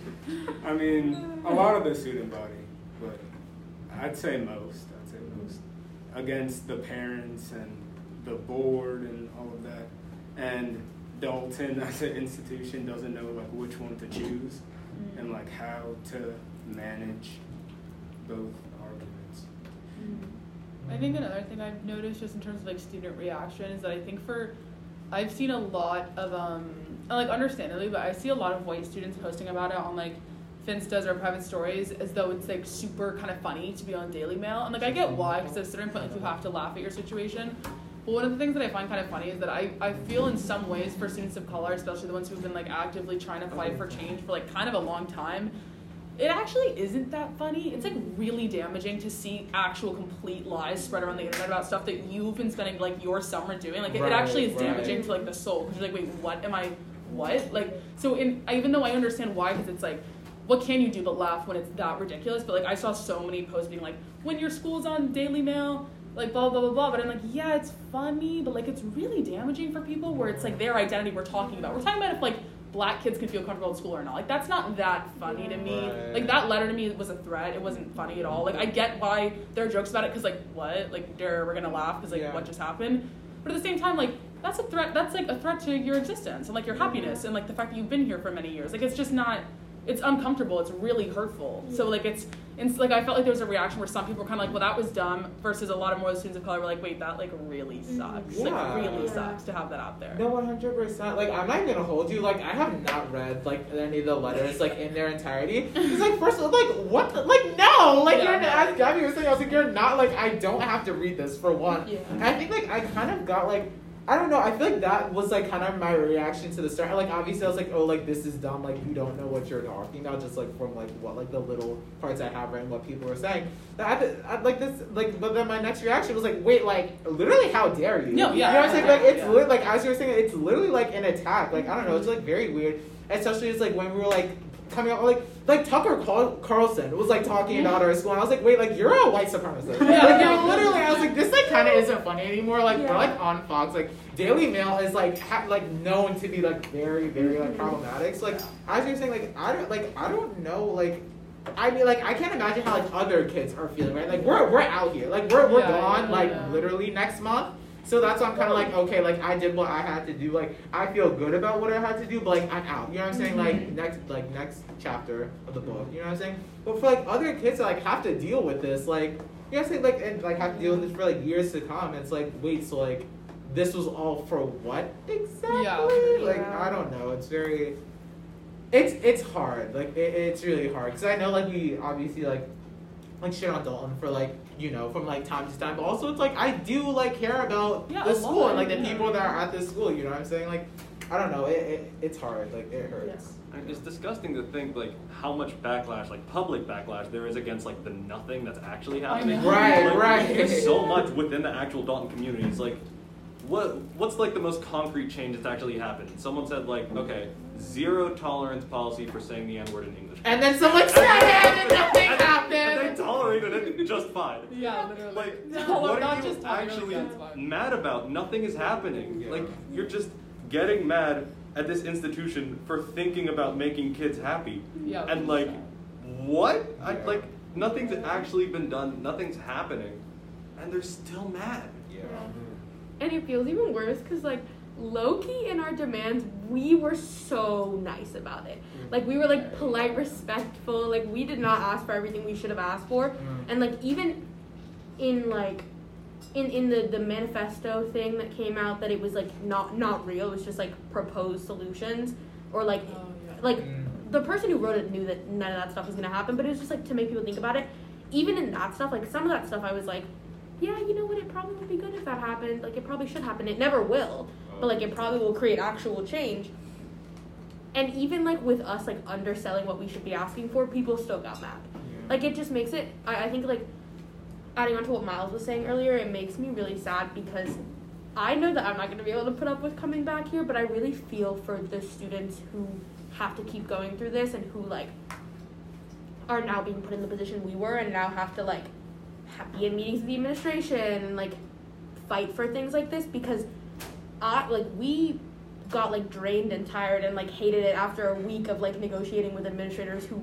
I mean, a lot of the student body, but I'd say most. I'd say most against the parents and the board and all of that. And Dalton, as an institution, doesn't know like which one to choose and like how to manage both arguments. I think another thing I've noticed just in terms of like student reaction is that I think for I've seen a lot of um like understandably, but I see a lot of white students posting about it on like Finstas or private stories as though it's like super kind of funny to be on Daily Mail. And like I get why, because at a certain point like you have to laugh at your situation. But one of the things that I find kind of funny is that I, I feel in some ways for students of color, especially the ones who've been like actively trying to fight for change for like kind of a long time, it actually isn't that funny. It's like really damaging to see actual complete lies spread around the internet about stuff that you've been spending like your summer doing. Like it, it actually is right. damaging to like the soul because you're like, wait, what am I? What? Like so in even though I understand why, because it's like. What can you do but laugh when it's that ridiculous? But like I saw so many posts being like, when your school's on Daily Mail, like blah blah blah blah. But I'm like, yeah, it's funny, but like it's really damaging for people where it's like their identity we're talking about. We're talking about if like black kids can feel comfortable in school or not. Like that's not that funny to me. Right. Like that letter to me was a threat. It wasn't funny at all. Like I get why there are jokes about it because like what? Like there we're gonna laugh because like Yeah. what just happened. But at the same time, like that's a threat. That's like a threat to your existence and like your mm-hmm. happiness and like the fact that you've been here for many years. Like it's just not. It's uncomfortable. It's really hurtful. So like it's, it's like I felt like there was a reaction where some people were kind of like, well, that was dumb, versus a lot of more students of color were like, wait, that like really mm-hmm. sucks. Yeah. Like really Yeah. sucks to have that out there. No, one hundred percent. Like I'm not even gonna hold you. Like I have not read like any of the letters like in their entirety. It's like first, of all, like what? The, like no, like Yeah, you're no. as Gabby was saying. I was like, you're not like I don't have to read this for one. Yeah. I think like I kind of got like I don't know. I feel like that was like kind of my reaction to the start. Like obviously I was like, oh, like this is dumb. Like you don't know what you're talking about. Just like from like what like the little parts I have read and what people were saying. That I, I, like this like but then my next reaction was like, wait, like literally, how dare you? No, yeah, You know what I'm saying? Like it's yeah. lit like as you were saying, it's literally like an attack. Like I don't know. It's like very weird. Especially it's like when we were like coming out like like Tucker Carl- Carlson was like talking about our school. And I was like, wait, like you're a white supremacist. Yeah. like you're literally. I was like, this like kind of isn't funny anymore. Like Yeah. we're like on Fox. Like Daily Mail is like ha- like known to be like very very like Mhm. problematic. So like as you're saying, like I don't like I don't know like. I mean, like, I can't imagine how like other kids are feeling, right? Like, we're we're out here, like, we're we're Yeah, gone, yeah, like, yeah. literally next month. So that's why I'm kind of like, okay, like, I did what I had to do. Like, I feel good about what I had to do, but like, I'm out. You know what I'm saying? Like, Mhm. next, like, next chapter of the book. You know what I'm saying? But for like other kids that like have to deal with this, like, you know what I'm saying? Like, and like have to deal with this for like years to come. It's like, wait, so like, this was all for what exactly? Yeah. Like, Yeah. I don't know. It's very. It's it's hard. Like it, it's really hard because I know like we obviously like like shit on Dalton for like you know from like time to time, but also it's like I do like care about Yeah, the school lot, and like the yeah. people that are at this school. You know what I'm saying? Like I don't know. It, it it's hard. Like it hurts. And It's disgusting to think like how much backlash, like public backlash, there is against like the nothing that's actually happening. Right, Like, right. There's so much within the actual Dalton community. It's like, what what's like the most concrete change that's actually happened? Someone said like, okay, zero tolerance policy for saying the N word in English. And then someone said it and nothing And- And happened. they tolerated it just fine. Yeah, literally. Like, No, what are you just actually mad about? Nothing is happening. Yeah. Like, you're just getting mad at this institution for thinking about making kids happy. Yeah. And like, what? I, like, nothing's actually been done. Nothing's happening, and they're still mad. Yeah. And it feels even worse because, like, low key in our demands, we were so nice about it. Like, we were, like, polite, respectful. Like, we did not ask for everything we should have asked for. Mm. And, like, even in, like, in, in the, the manifesto thing that came out, that it was, like, not, not real. It was just, like, proposed solutions. Or, like, Oh, yeah. like, Mm. the person who wrote it knew that none of that stuff was gonna happen, but it was just like to make people think about it. Even in that stuff, like some of that stuff, I was like, yeah, you know what? It probably would be good if that happened. Like it probably should happen. It never will, but like it probably will create actual change. And even like with us like underselling what we should be asking for, people still got mad. Like it just makes it. I, I think like adding on to what Myles was saying earlier, it makes me really sad because I know that I'm not going to be able to put up with coming back here, but I really feel for the students who have to keep going through this and who like are now being put in the position we were and now have to like be in meetings with the administration and like fight for things like this because I like we got like drained and tired and like hated it after a week of like negotiating with administrators who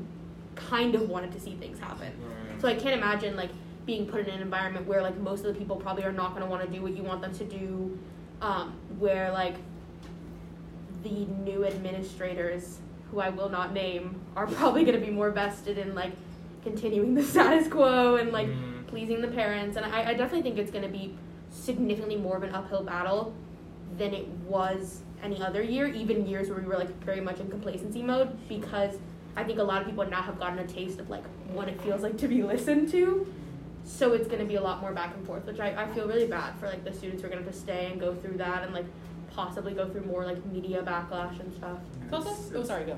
kind of wanted to see things happen. So I can't imagine like being put in an environment where like most of the people probably are not going to want to do what you want them to do, um, where like the new administrators, who I will not name, are probably going to be more vested in like continuing the status quo and like Mm. pleasing the parents. And I, I definitely think it's going to be significantly more of an uphill battle than it was any other year, even years where we were like very much in complacency mode, because I think a lot of people now have gotten a taste of like what it feels like to be listened to. So it's gonna be a lot more back and forth, which I, I feel really bad for like the students who are gonna have to stay and go through that and like possibly go through more like media backlash and stuff. It's also, oh, sorry, go.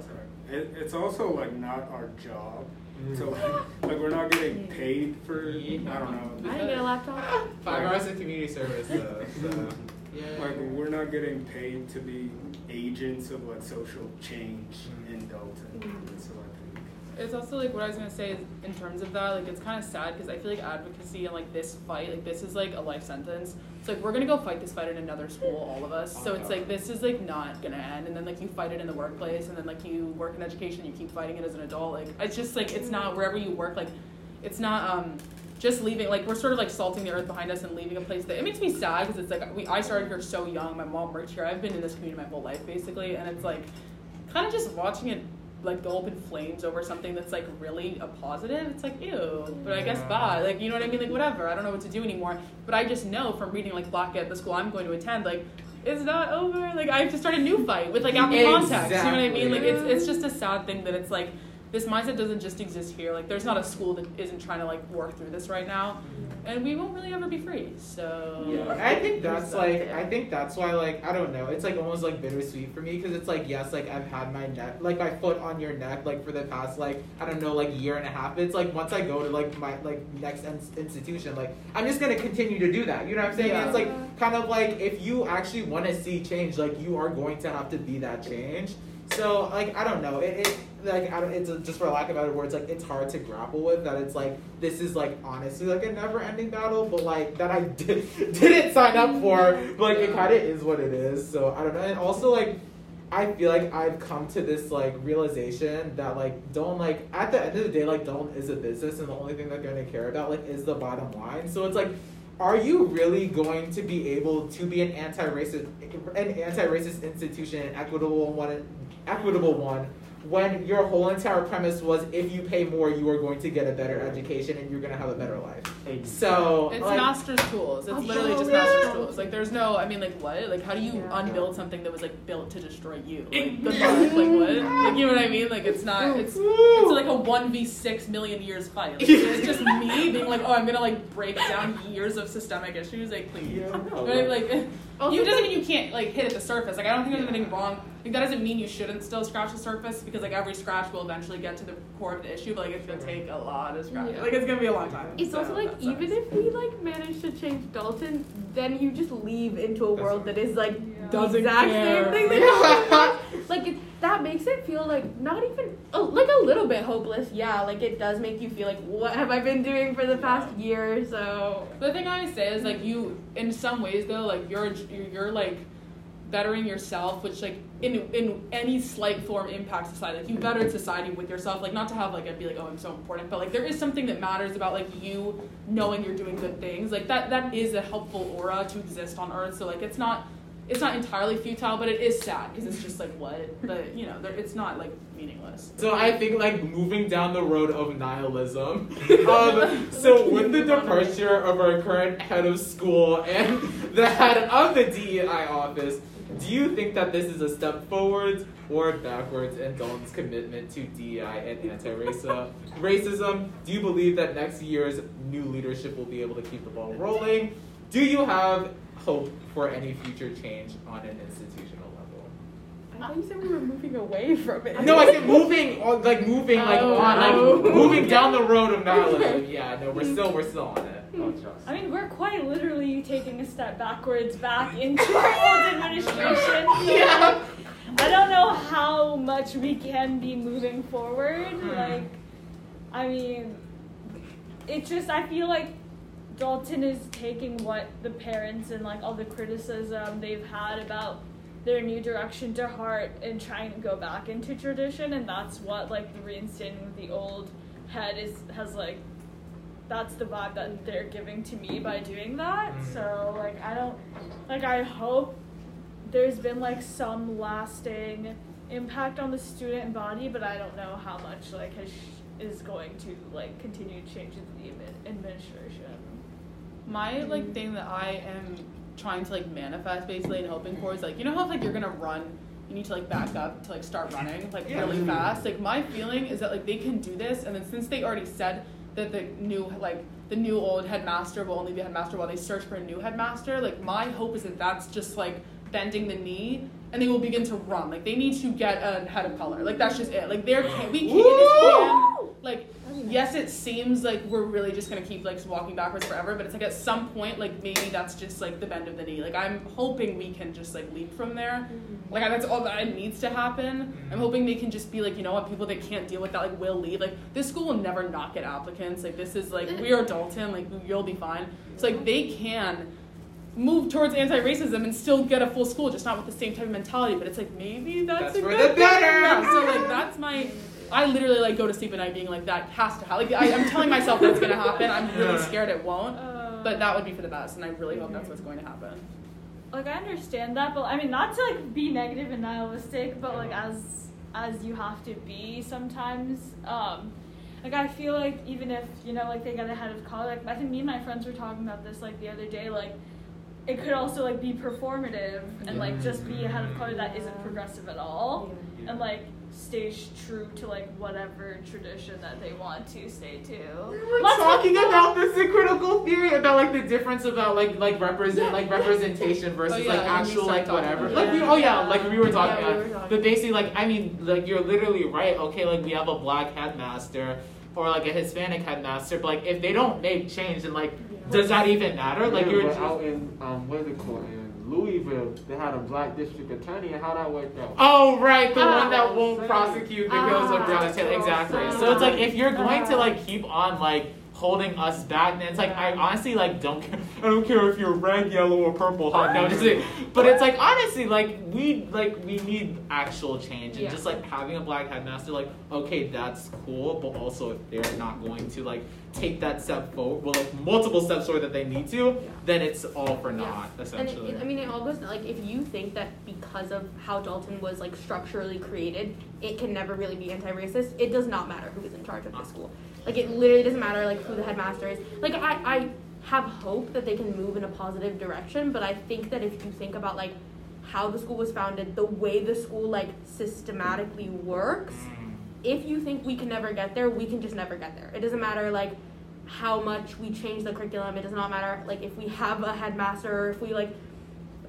It, it's also like not our job. Mm. So like, like we're not getting paid for I don't know. I didn't get a laptop. Five hours of community service, though. So. Yeah. Like we're not getting paid to be agents of like social change in Dalton. Mhm. So I think It's also like what I was gonna say is in terms of that, like it's kind of sad because I feel like advocacy and like this fight, like this is like a life sentence. It's like we're gonna go fight this fight in another school, all of us. So it's like this is like not gonna end, and then like you fight it in the workplace, and then like you work in education, you keep fighting it as an adult. Like it's just like it's not wherever you work, like it's not um just leaving. Like we're sort of like salting the earth behind us and leaving a place that it makes me sad because it's like we I started here so young. My mom worked here. I've been in this community my whole life basically, and it's like kind of just watching it like go up in flames over something that's like really a positive it's like ew but i guess bye like you know what i mean like whatever i don't know what to do anymore but i just know from reading like black at the school i'm going to attend like it's not over like i have to start a new fight with like out the context you know what i mean like it's, it's just a sad thing that it's like this mindset doesn't just exist here like there's not a school that isn't trying to like work through this right now mm-hmm. and we won't really ever be free so Yeah, I think that's like that, I think that's why like I don't know. It's like almost like bittersweet for me because it's like yes, like I've had my neck, like my foot on your neck, like for the past like I don't know, like year and a half. It's like once I go to like my like next ins- institution, like I'm just gonna continue to do that. You know what I'm saying? Yeah. It's like kind of like if you actually want to see change, like you are going to have to be that change. So like I don't know, it, it like I Dalton, it's a, just for lack of better words, like it's hard to grapple with that. It's like this is like honestly like a never-ending battle, but like that I did, didn't sign up for. But like it kind of is what it is. So I Dalton know, and also like I feel like I've come to this like realization that like don't like at the end of the day like don't is a business and the only thing they're gonna care about like is the bottom line. So it's like are you really going to be able to be an anti-racist an anti-racist institution, an equitable one equitable one when your whole entire premise was if you pay more you are going to get a better education and you're going to have a better life. So It's like, master's tools. It's oh, literally just Yeah. master's tools. Like there's no, I mean, like what? Like how do you Yeah. unbuild something that was like built to destroy you? Like good luck. Like what? Like you know what I mean? Like it's not. It's it's like a one v six million years fight. Like, it's just me being like, oh, I'm gonna like break down years of systemic issues. Like please. Yeah, no, But, like, Also, you doesn't mean you can't like hit at the surface. Like I don't think there's anything wrong. Like that doesn't mean you shouldn't still scratch the surface because like every scratch will eventually get to the core of the issue. But like it's gonna take a lot of scratch. Yeah. Like it's gonna be a long time. It's So, also like even if we like manage to change Dalton, then you just leave into a world that is like Yeah. the Doesn't exact care. same thing. That like it, that makes it feel like not even oh, like a little bit hopeless. Yeah, like it does make you feel like what have I been doing for the past year? or So The thing I always say is like you, in some ways though, like you're you're, you're like bettering yourself, which like in in any slight form impacts society. Like you bettered society with yourself, like not to have like I'd be like oh I'm so important, but like there is something that matters about like you knowing you're doing good things. Like that that is a helpful aura to exist on Earth. So like it's not. It's not entirely futile, but it is sad because it's just like what, but you know, there, it's not like meaningless. So I think like moving down the road of nihilism. Um, so with the departure of our current head of school and the head of the DEI office, do you think that this is a step forwards or backwards in Dalton's commitment to DEI and anti-racism? Do you believe that next year's new leadership will be able to keep the ball rolling? Do you have hope for any future change on an institutional level? I thought you said we were moving away from it. No, I said moving, like moving, like Oh. on, like Oh. moving down the road of nihilism. Yeah, no, we're still, we're still on it. I mean, we're quite literally taking a step backwards back into our old administration. Yeah. I don't know how much we can be moving forward. Hmm. Like, I mean, it just, I feel like Dalton is taking what the parents and like all the criticism they've had about their new direction to heart and trying to go back into tradition and that's what like the reinstating of the old head is has like that's the vibe that they're giving to me by doing that Mm. so like i don't like i hope there's been like some lasting impact on the student body but i don't know how much like has is going to like continue to change the admin- administration My like thing that I am trying to like manifest basically and hoping for is like you know how if, like you're gonna run, you need to like back up to like start running like Yeah. really fast. Like my feeling is that like they can do this, and then since they already said that the new like the new old headmaster will only be headmaster while they search for a new headmaster. Like my hope is that that's just like bending the knee. And they will begin to run. Like they need to get a head of color. Like that's just it. Like they're can we can't. like yes it seems like we're really just gonna keep like walking backwards forever but it's like at some point like maybe that's just like the bend of the knee. Like i'm hoping we can just like leap from there. Mm-hmm. Like that's all that needs to happen. Mm-hmm. I'm hoping they can just be like you know what people that can't deal with that like will leave. Like this school will never not get applicants. Like this is like we are dalton. Like you'll be fine. So like they can move towards anti-racism and still get a full school just not with the same type of mentality. But it's like maybe that's, That's a for good the thing. better. Yeah, so like that's my I literally like go to sleep at night being like that has to happen. Like I, I'm telling myself that's gonna happen. I'm really scared it won't, Uh, but that would be for the best, and I really hope that's what's going to happen. like I understand that, but I mean not to like be negative and nihilistic, but like as as you have to be sometimes. Um, like I feel like even if you know like they get ahead of college, like I think me and my friends were talking about this like the other day, like it could also like be performative and like just be ahead of college that isn't progressive at all, and like stays true to like whatever tradition that they want to stay to. We're Let's talking hope- about this in critical theory about like the difference about like like represent like representation versus Oh, yeah, like actual like whatever. about Like that. we oh yeah, like we were talking Yeah, we about. were talking. But basically like I mean like you're literally right. Okay, like we have a black headmaster or like a Hispanic headmaster, but like if they don't make change, then like does that even matter? Like yeah, you're but out in um, what is it called in Louisville, they had a black district attorney, and how that worked out. Oh right, the Ah. one that won't prosecute because of Ah. Breonna Taylor. Exactly. Ah. So it's like if you're going to like keep on like holding us back, And it's like I honestly like don't care. I don't care if you're red, yellow, or purple. No, just kidding. But it's like honestly, like we like we need actual change, and Yeah. just like having a black headmaster, like okay, that's cool, but also if they're not going to like take that step forward, well, like multiple steps forward that they need to, then it's all for naught, And essentially. it, I mean, it all goes like if you think that because of how Dalton was like structurally created, it can never really be anti-racist. It does not matter who is in charge of the school. Like it literally doesn't matter like who the headmaster is. Like I, I have hope that they can move in a positive direction, but I think that if you think about like how the school was founded, the way the school like systematically works, Mm. if you think we can never get there, we can just never get there. It doesn't matter like how much we change the curriculum. It does not matter like if we have a headmaster or if we like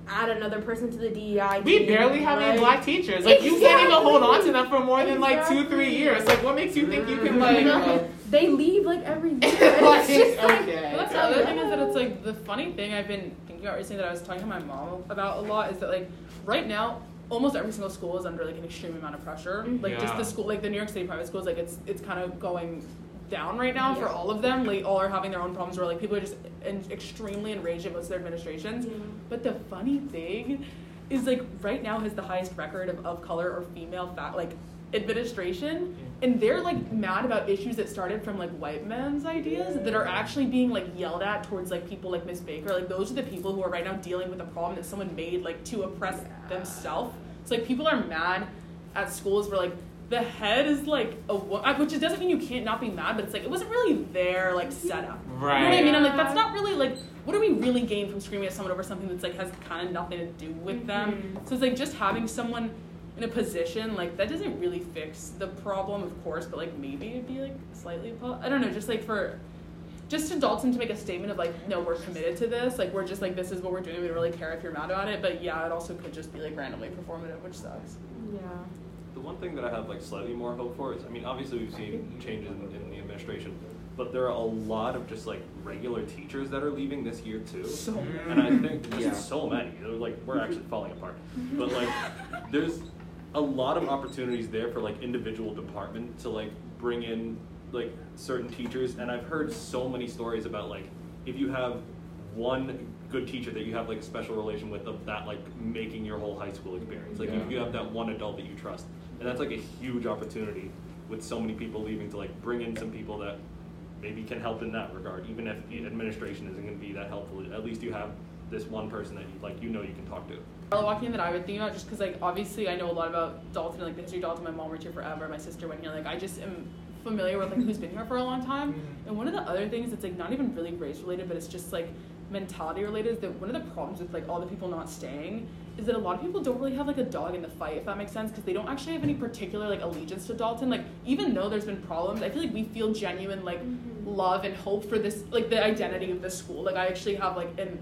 add another person to the DEI. We team, barely have any black teachers. Like you can't even hold on to them for more than like two, three years. Like what makes you think you can like? uh, they leave like every year. Like, it's just like, that's the other thing is that it's like the funny thing I've been thinking about recently that I was talking to my mom about a lot is that like right now almost every single school is under like an extreme amount of pressure. Like just the school like the New York City private schools like it's it's kind of going down right now for all of them. Like all are having their own problems where like people are just in, extremely enraged at most of their administrations. But the funny thing is like right now has the highest record of, of color or female fat like administration and they're like mad about issues that started from like white men's ideas that are actually being like yelled at towards like people like Miss Baker. Like those are the people who are right now dealing with a problem that someone made like to oppress themselves. It's like people are mad at schools where like the head is like a wo- which it doesn't mean you can't not be mad, but it's like it wasn't really their like setup. Right. You know what I mean? I'm like that's not really like what do we really gain from screaming at someone over something that's like has kind of nothing to do with them? Mhm. So it's like just having someone in a position like that doesn't really fix the problem, of course, but like maybe it'd be like slightly. po- I don't know, just like for. Just to Dalton to make a statement of like, no, we're committed to this. Like, we're just like, this is what we're doing. We don't really care if you're mad about it. But yeah, it also could just be like randomly performative, which sucks. Yeah. The one thing that I have like slightly more hope for is, I mean, obviously we've seen changes in, in the administration, but there are a lot of just like regular teachers that are leaving this year too. So Mm. And I think there's Yeah. so many. They're like we're actually falling apart. But like there's a lot of opportunities there for like individual department to like bring in like certain teachers and I've heard so many stories about like if you have one good teacher that you have like a special relation with of that like making your whole high school experience. Like Yeah. if you have that one adult that you trust. And that's like a huge opportunity with so many people leaving to like bring in some people that maybe can help in that regard, even if the administration isn't going to be that helpful. At least you have this one person that you like, you know, you can talk to. Parallel walking that I would think about just because like obviously I know a lot about Dalton, like the history of Dalton. My mom worked here forever. My sister went here. Like I just am familiar with like who's been here for a long time. Mm-hmm. And one of the other things that's like not even really race related, but it's just like mentality related. Is that one of the problems with like all the people not staying is that a lot of people don't really have like a dog in the fight, if that makes sense, because they don't actually have any particular like allegiance to Dalton. Like even though there's been problems, I feel like we feel genuine like love and hope for this like the identity of the school. Like I actually have like an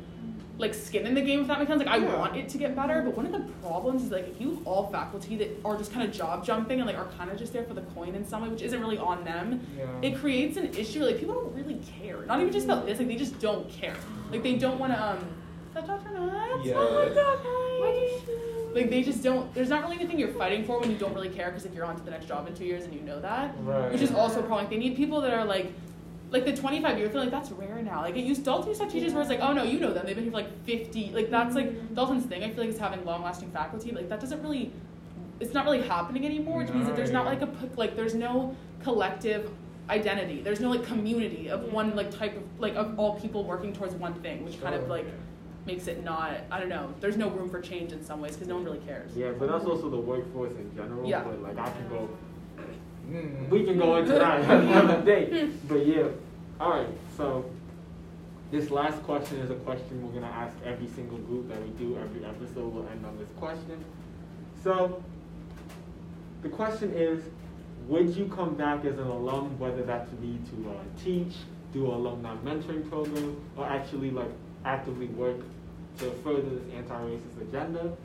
like skin in the game if that makes sense. Like I Yeah. want it to get better, but one of the problems is like if you have all faculty that are just kind of job jumping and like are kind of just there for the coin in some way, which isn't really on them, Yeah. it creates an issue. Like people don't really care. Not even just about this. Like they just don't care. Like they don't want to um. Is that Dr. Yeah. Oh my God, hi. Like they just don't. There's not really anything you're fighting for when you don't really care. Because if you're on to the next job in two years and you know that, Right. which is also a problem. Like, they need people that are like, like the 25 year. I feel like that's rare now. Like it used Dalton used to have teachers where it's like, oh no, you know them. They've been here for like 50. Like that's like Dalton's thing. I feel like is having long lasting faculty. Like that doesn't really. It's not really happening anymore, which means that there's not No. like a p- like there's no collective identity. There's no like community of one like type of like of all people working towards one thing, which kind of Sure. like makes it not. I don't know. There's no room for change in some ways because no one really cares. Yeah, but that's also the workforce in general. Yeah. But like I can go, Mm. we can go into that another day. But yeah, all right. So this last question is a question we're gonna ask every single group that we do every episode. We'll end on this question. So the question is, would you come back as an alum, whether that to be to uh, teach, do an alumni mentoring program, or actually like actively work to further this anti-racist agenda?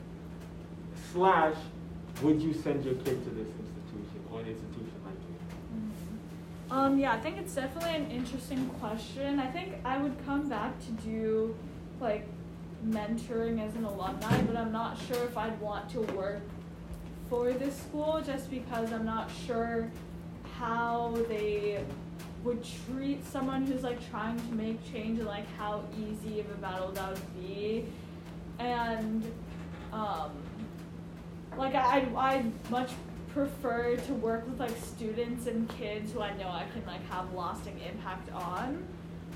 Slash, would you send your kid to this institution or an institution like this? Um, yeah, I think it's definitely an interesting question. I think I would come back to do like mentoring as an alumni, but I'm not sure if I'd want to work for this school just because I'm not sure how they would treat someone who's like trying to make change and like how easy of a battle that would be. And um, like I I'd, I'd much prefer to work with like students and kids who I know I can like have lasting impact on,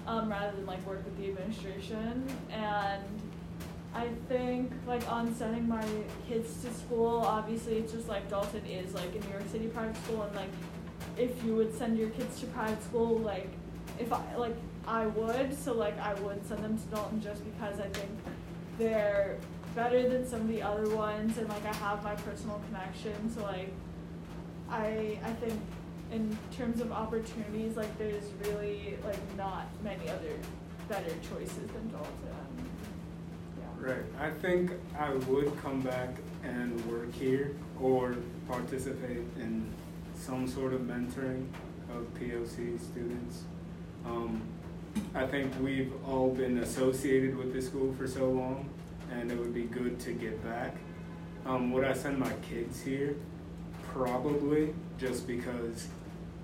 um, rather than like work with the administration. And I think like on sending my kids to school, obviously it's just like Dalton is like a New York City private school, and like if you would send your kids to private school, like if I like I would, so like I would send them to Dalton just because I think they're better than some of the other ones, and like I have my personal connection, so like I I think in terms of opportunities, like there's really like not many other better choices than Dalton. Right. I think I would come back and work here or participate in some sort of mentoring of POC students. Um, I think we've all been associated with the school for so long, and it would be good to get back. Um, would I send my kids here? Probably, just because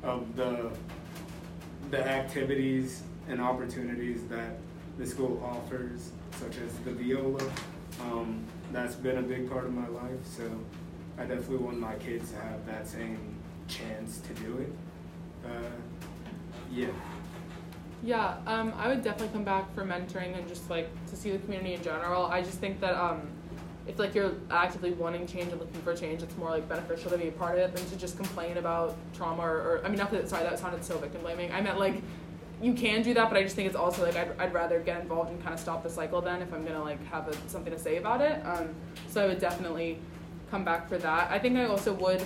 of the the activities and opportunities that the school offers, such as the viola. Um, that's been a big part of my life, so I definitely want my kids to have that same chance to do it. Uh, yeah. Yeah, um, I would definitely come back for mentoring and just like to see the community in general. I just think that um, if like you're actively wanting change and looking for change, it's more like beneficial to be a part of it than to just complain about trauma or, or I mean, not that sorry that sounded so victim blaming. I meant like you can do that, but I just think it's also like I'd, I'd rather get involved and kind of stop the cycle then if I'm gonna like have a, something to say about it. Um, so I would definitely come back for that. I think I also would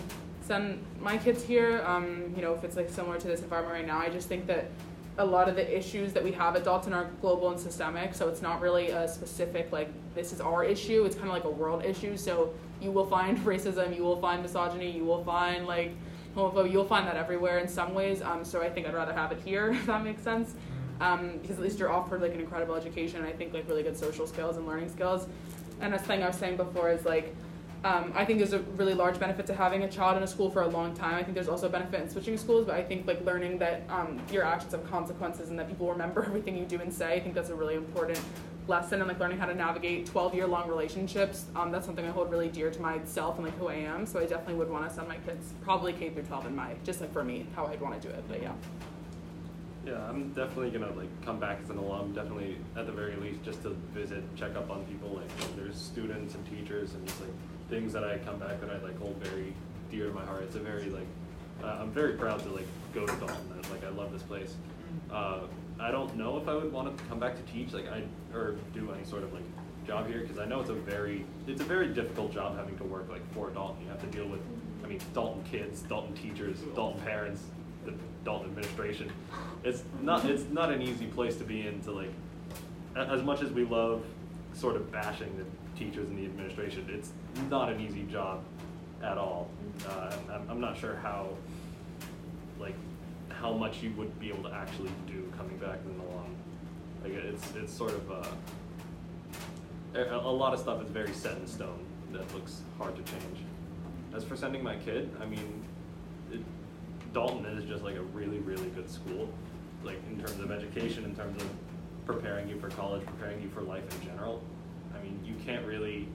send my kids here. Um, you know, if it's like similar to this environment right now, I just think that a lot of the issues that we have at Dalton are global and systemic. So it's not really a specific like this is our issue. It's kind of like a world issue. So you will find racism, you will find misogyny, you will find like homophobia. You'll find that everywhere in some ways. Um, so I think I'd rather have it here. If that makes sense. Um, because at least you're offered like an incredible education. I think like really good social skills and learning skills. And this thing I was saying before is like um, I think there's a really large benefit to having a child in a school for a long time. I think there's also a benefit in switching schools, but I think like learning that um, your actions have consequences and that people remember everything you do and say. I think that's a really important lesson and like learning how to navigate 12 year long relationships. Um, that's something I hold really dear to myself and like who I am. So I definitely would want to send my kids probably K through 12 in my just like for me how I'd want to do it. But yeah. Yeah, I'm definitely gonna like come back as an alum. Definitely, at the very least, just to visit, check up on people. Like, there's students and teachers, and just like things that I come back that I like hold very dear to my heart. It's a very like, uh, I'm very proud to like go to Dalton. I, like, I love this place. Uh, I don't know if I would want to come back to teach, like I or do any sort of like job here, because I know it's a very, it's a very difficult job having to work like for Dalton. You have to deal with, I mean, Dalton kids, Dalton teachers, Dalton parents, the Dalton administration. It's not it's not an easy place to be in to like as much as we love sort of bashing the teachers and the administration, it's not an easy job at all. Uh, I'm, I'm not sure how like how much you would be able to actually do coming back in the long. Like it's it's sort of uh, a, a lot of stuff is very set in stone that looks hard to change. As for sending my kid, I mean, it, Dalton is just like a really, really good school, like in terms of education, in terms of preparing you for college, preparing you for life in general. You can't really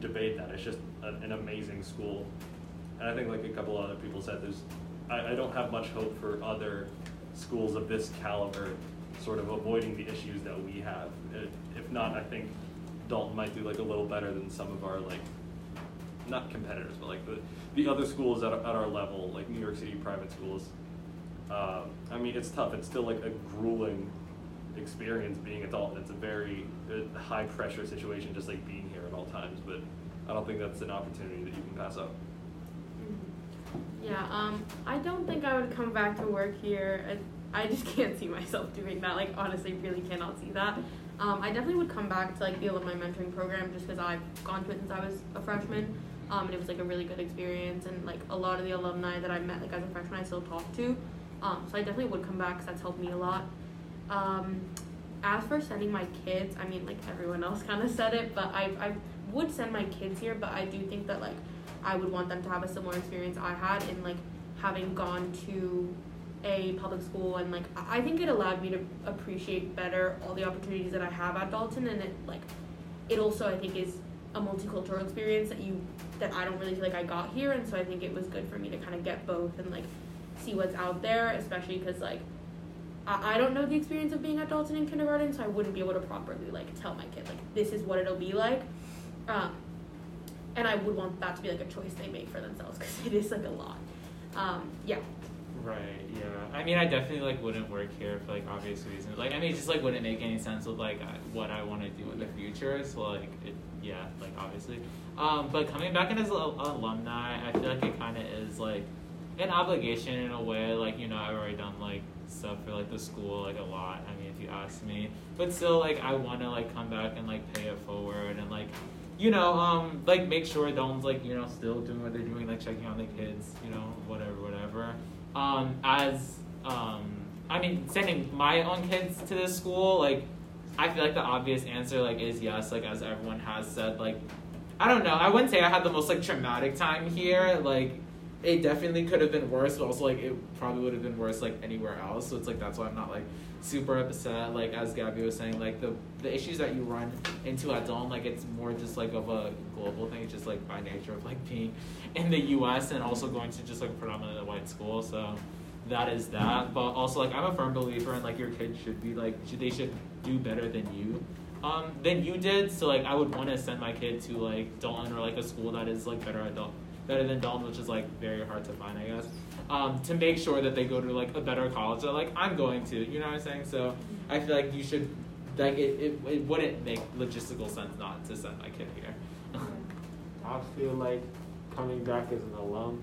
debate that. It's just a, an amazing school. And I think, like a couple other people said, there's, I, I don't have much hope for other schools of this caliber sort of avoiding the issues that we have. If not, I think Dalton might do like a little better than some of our like not competitors, but like the, the other schools at, at our level, like New York City private schools. Uh, I mean, it's tough. It's still like a grueling experience being at Dalton. It's a very uh, high pressure situation, just like being here at all times. But I don't think that's an opportunity that you can pass up. Yeah, um, I don't think I would come back to work here. I, I just can't see myself doing that. Like, honestly, really cannot see that. Um, I definitely would come back to like the alumni mentoring program just because I've gone to it since I was a freshman, um, and it was like a really good experience. And like a lot of the alumni that I met like as a freshman, I still talk to. Um, so I definitely would come back because that's helped me a lot. Um, as for sending my kids, I mean, like everyone else kind of said it, but I I would send my kids here, but I do think that like I would want them to have a similar experience I had in like having gone to a public school and like I think it allowed me to appreciate better all the opportunities that I have at Dalton and it like it also I think is a multicultural experience that you that I don't really feel like I got here and so I think it was good for me to kind of get both and like see what's out there especially because like I, I don't know the experience of being at Dalton in kindergarten so I wouldn't be able to properly like tell my kid like this is what it'll be like um, and I would want that to be like a choice they make for themselves because it is like a lot um, yeah Right. Yeah. I mean, I definitely like wouldn't work here for like obvious reasons. Like, I mean, it just like wouldn't make any sense with like what I want to do in the future. So like, it, yeah, like obviously. Um, but coming back in as an alumni, I feel like it kind of is like an obligation in a way. Like, you know, I've already done like stuff for like the school like a lot. I mean, if you ask me, but still, like, I want to like come back and like pay it forward and like. You know, um, like make sure Dalton's like you know still doing what they're doing, like checking on the kids, you know, whatever, whatever um, as um, I mean, sending my own kids to this school, like I feel like the obvious answer like is yes, like as everyone has said, like I don't know, I wouldn't say I had the most like traumatic time here, like it definitely could have been worse, but also like it probably would have been worse like anywhere else. So it's like that's why I'm not like super upset. Like as Gabby was saying, like the the issues that you run into at Dalton, like it's more just like of a global thing. It's just like by nature of like being in the U.S. and also going to just like predominantly white school. So that is that. But also like I'm a firm believer in like your kids should be like should, they should do better than you. Um, than you did, so like I would want to send my kid to like Dalton or like a school that is like better at better than Dalton, which is like very hard to find, I guess. Um, to make sure that they go to like a better college that like I'm going to, you know what I'm saying? So I feel like you should like it, it, it wouldn't make logistical sense not to send my kid here. I feel like coming back as an alum,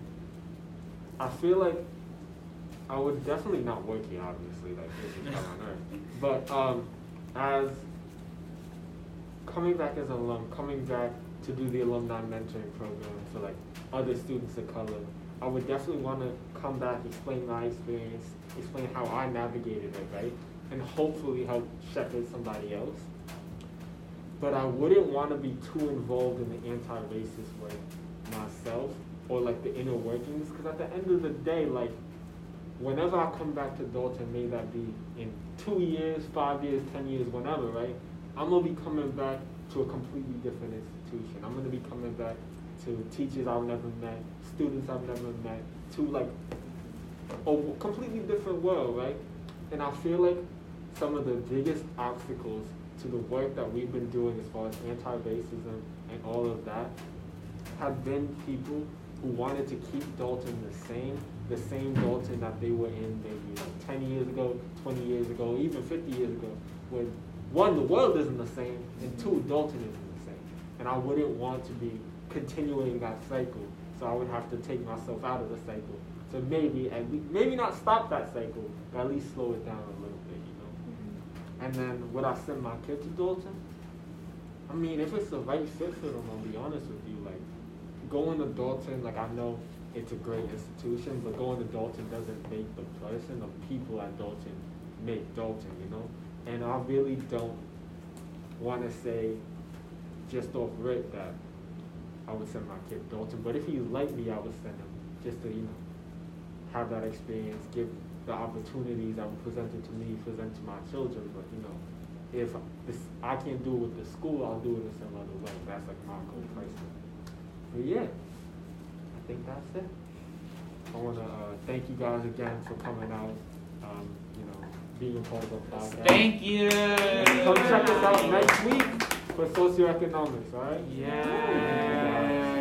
I feel like I would definitely not work here, obviously, like this is hell on earth. But um, as coming back as an alum, coming back to do the alumni mentoring program for like other students of color, I would definitely want to come back, explain my experience, explain how I navigated it, right? And hopefully help shepherd somebody else. But I wouldn't want to be too involved in the anti-racist way myself or like the inner workings because at the end of the day, like whenever I come back to Dalton, may that be in two years, five years, ten years, whenever, right? I'm gonna be coming back to a completely different institution. I'm gonna be coming back to teachers I've never met, students I've never met, to like a completely different world, right? And I feel like some of the biggest obstacles to the work that we've been doing as far as anti-racism and all of that have been people who wanted to keep Dalton the same, the same Dalton that they were in maybe like 10 years ago, 20 years ago, even 50 years ago, when one, the world isn't the same, and two, Dalton isn't the same. And I wouldn't want to be continuing that cycle, so I would have to take myself out of the cycle. So maybe, at least, maybe not stop that cycle, but at least slow it down a little bit, you know? Mm-hmm. And then would I send my kid to Dalton? I mean, if it's the right fit for them, I'll be honest with you. Like, going to Dalton, like, I know it's a great institution, but going to Dalton doesn't make the person. The people at Dalton make Dalton, you know? And I really don't want to say just off rip that I would send my kid to Dalton. But if he like me, I would send him just to, you know, have that experience, give the opportunities that were presented to me, present to my children. But you know, if this I can't do it with the school, I'll do it in some other way. That's like my goal personally. But yeah, I think that's it. I want to uh, thank you guys again for coming out. Um, you know, being a part of the podcast. Thank you. Come check us out next week for socioeconomics. All right. Yeah.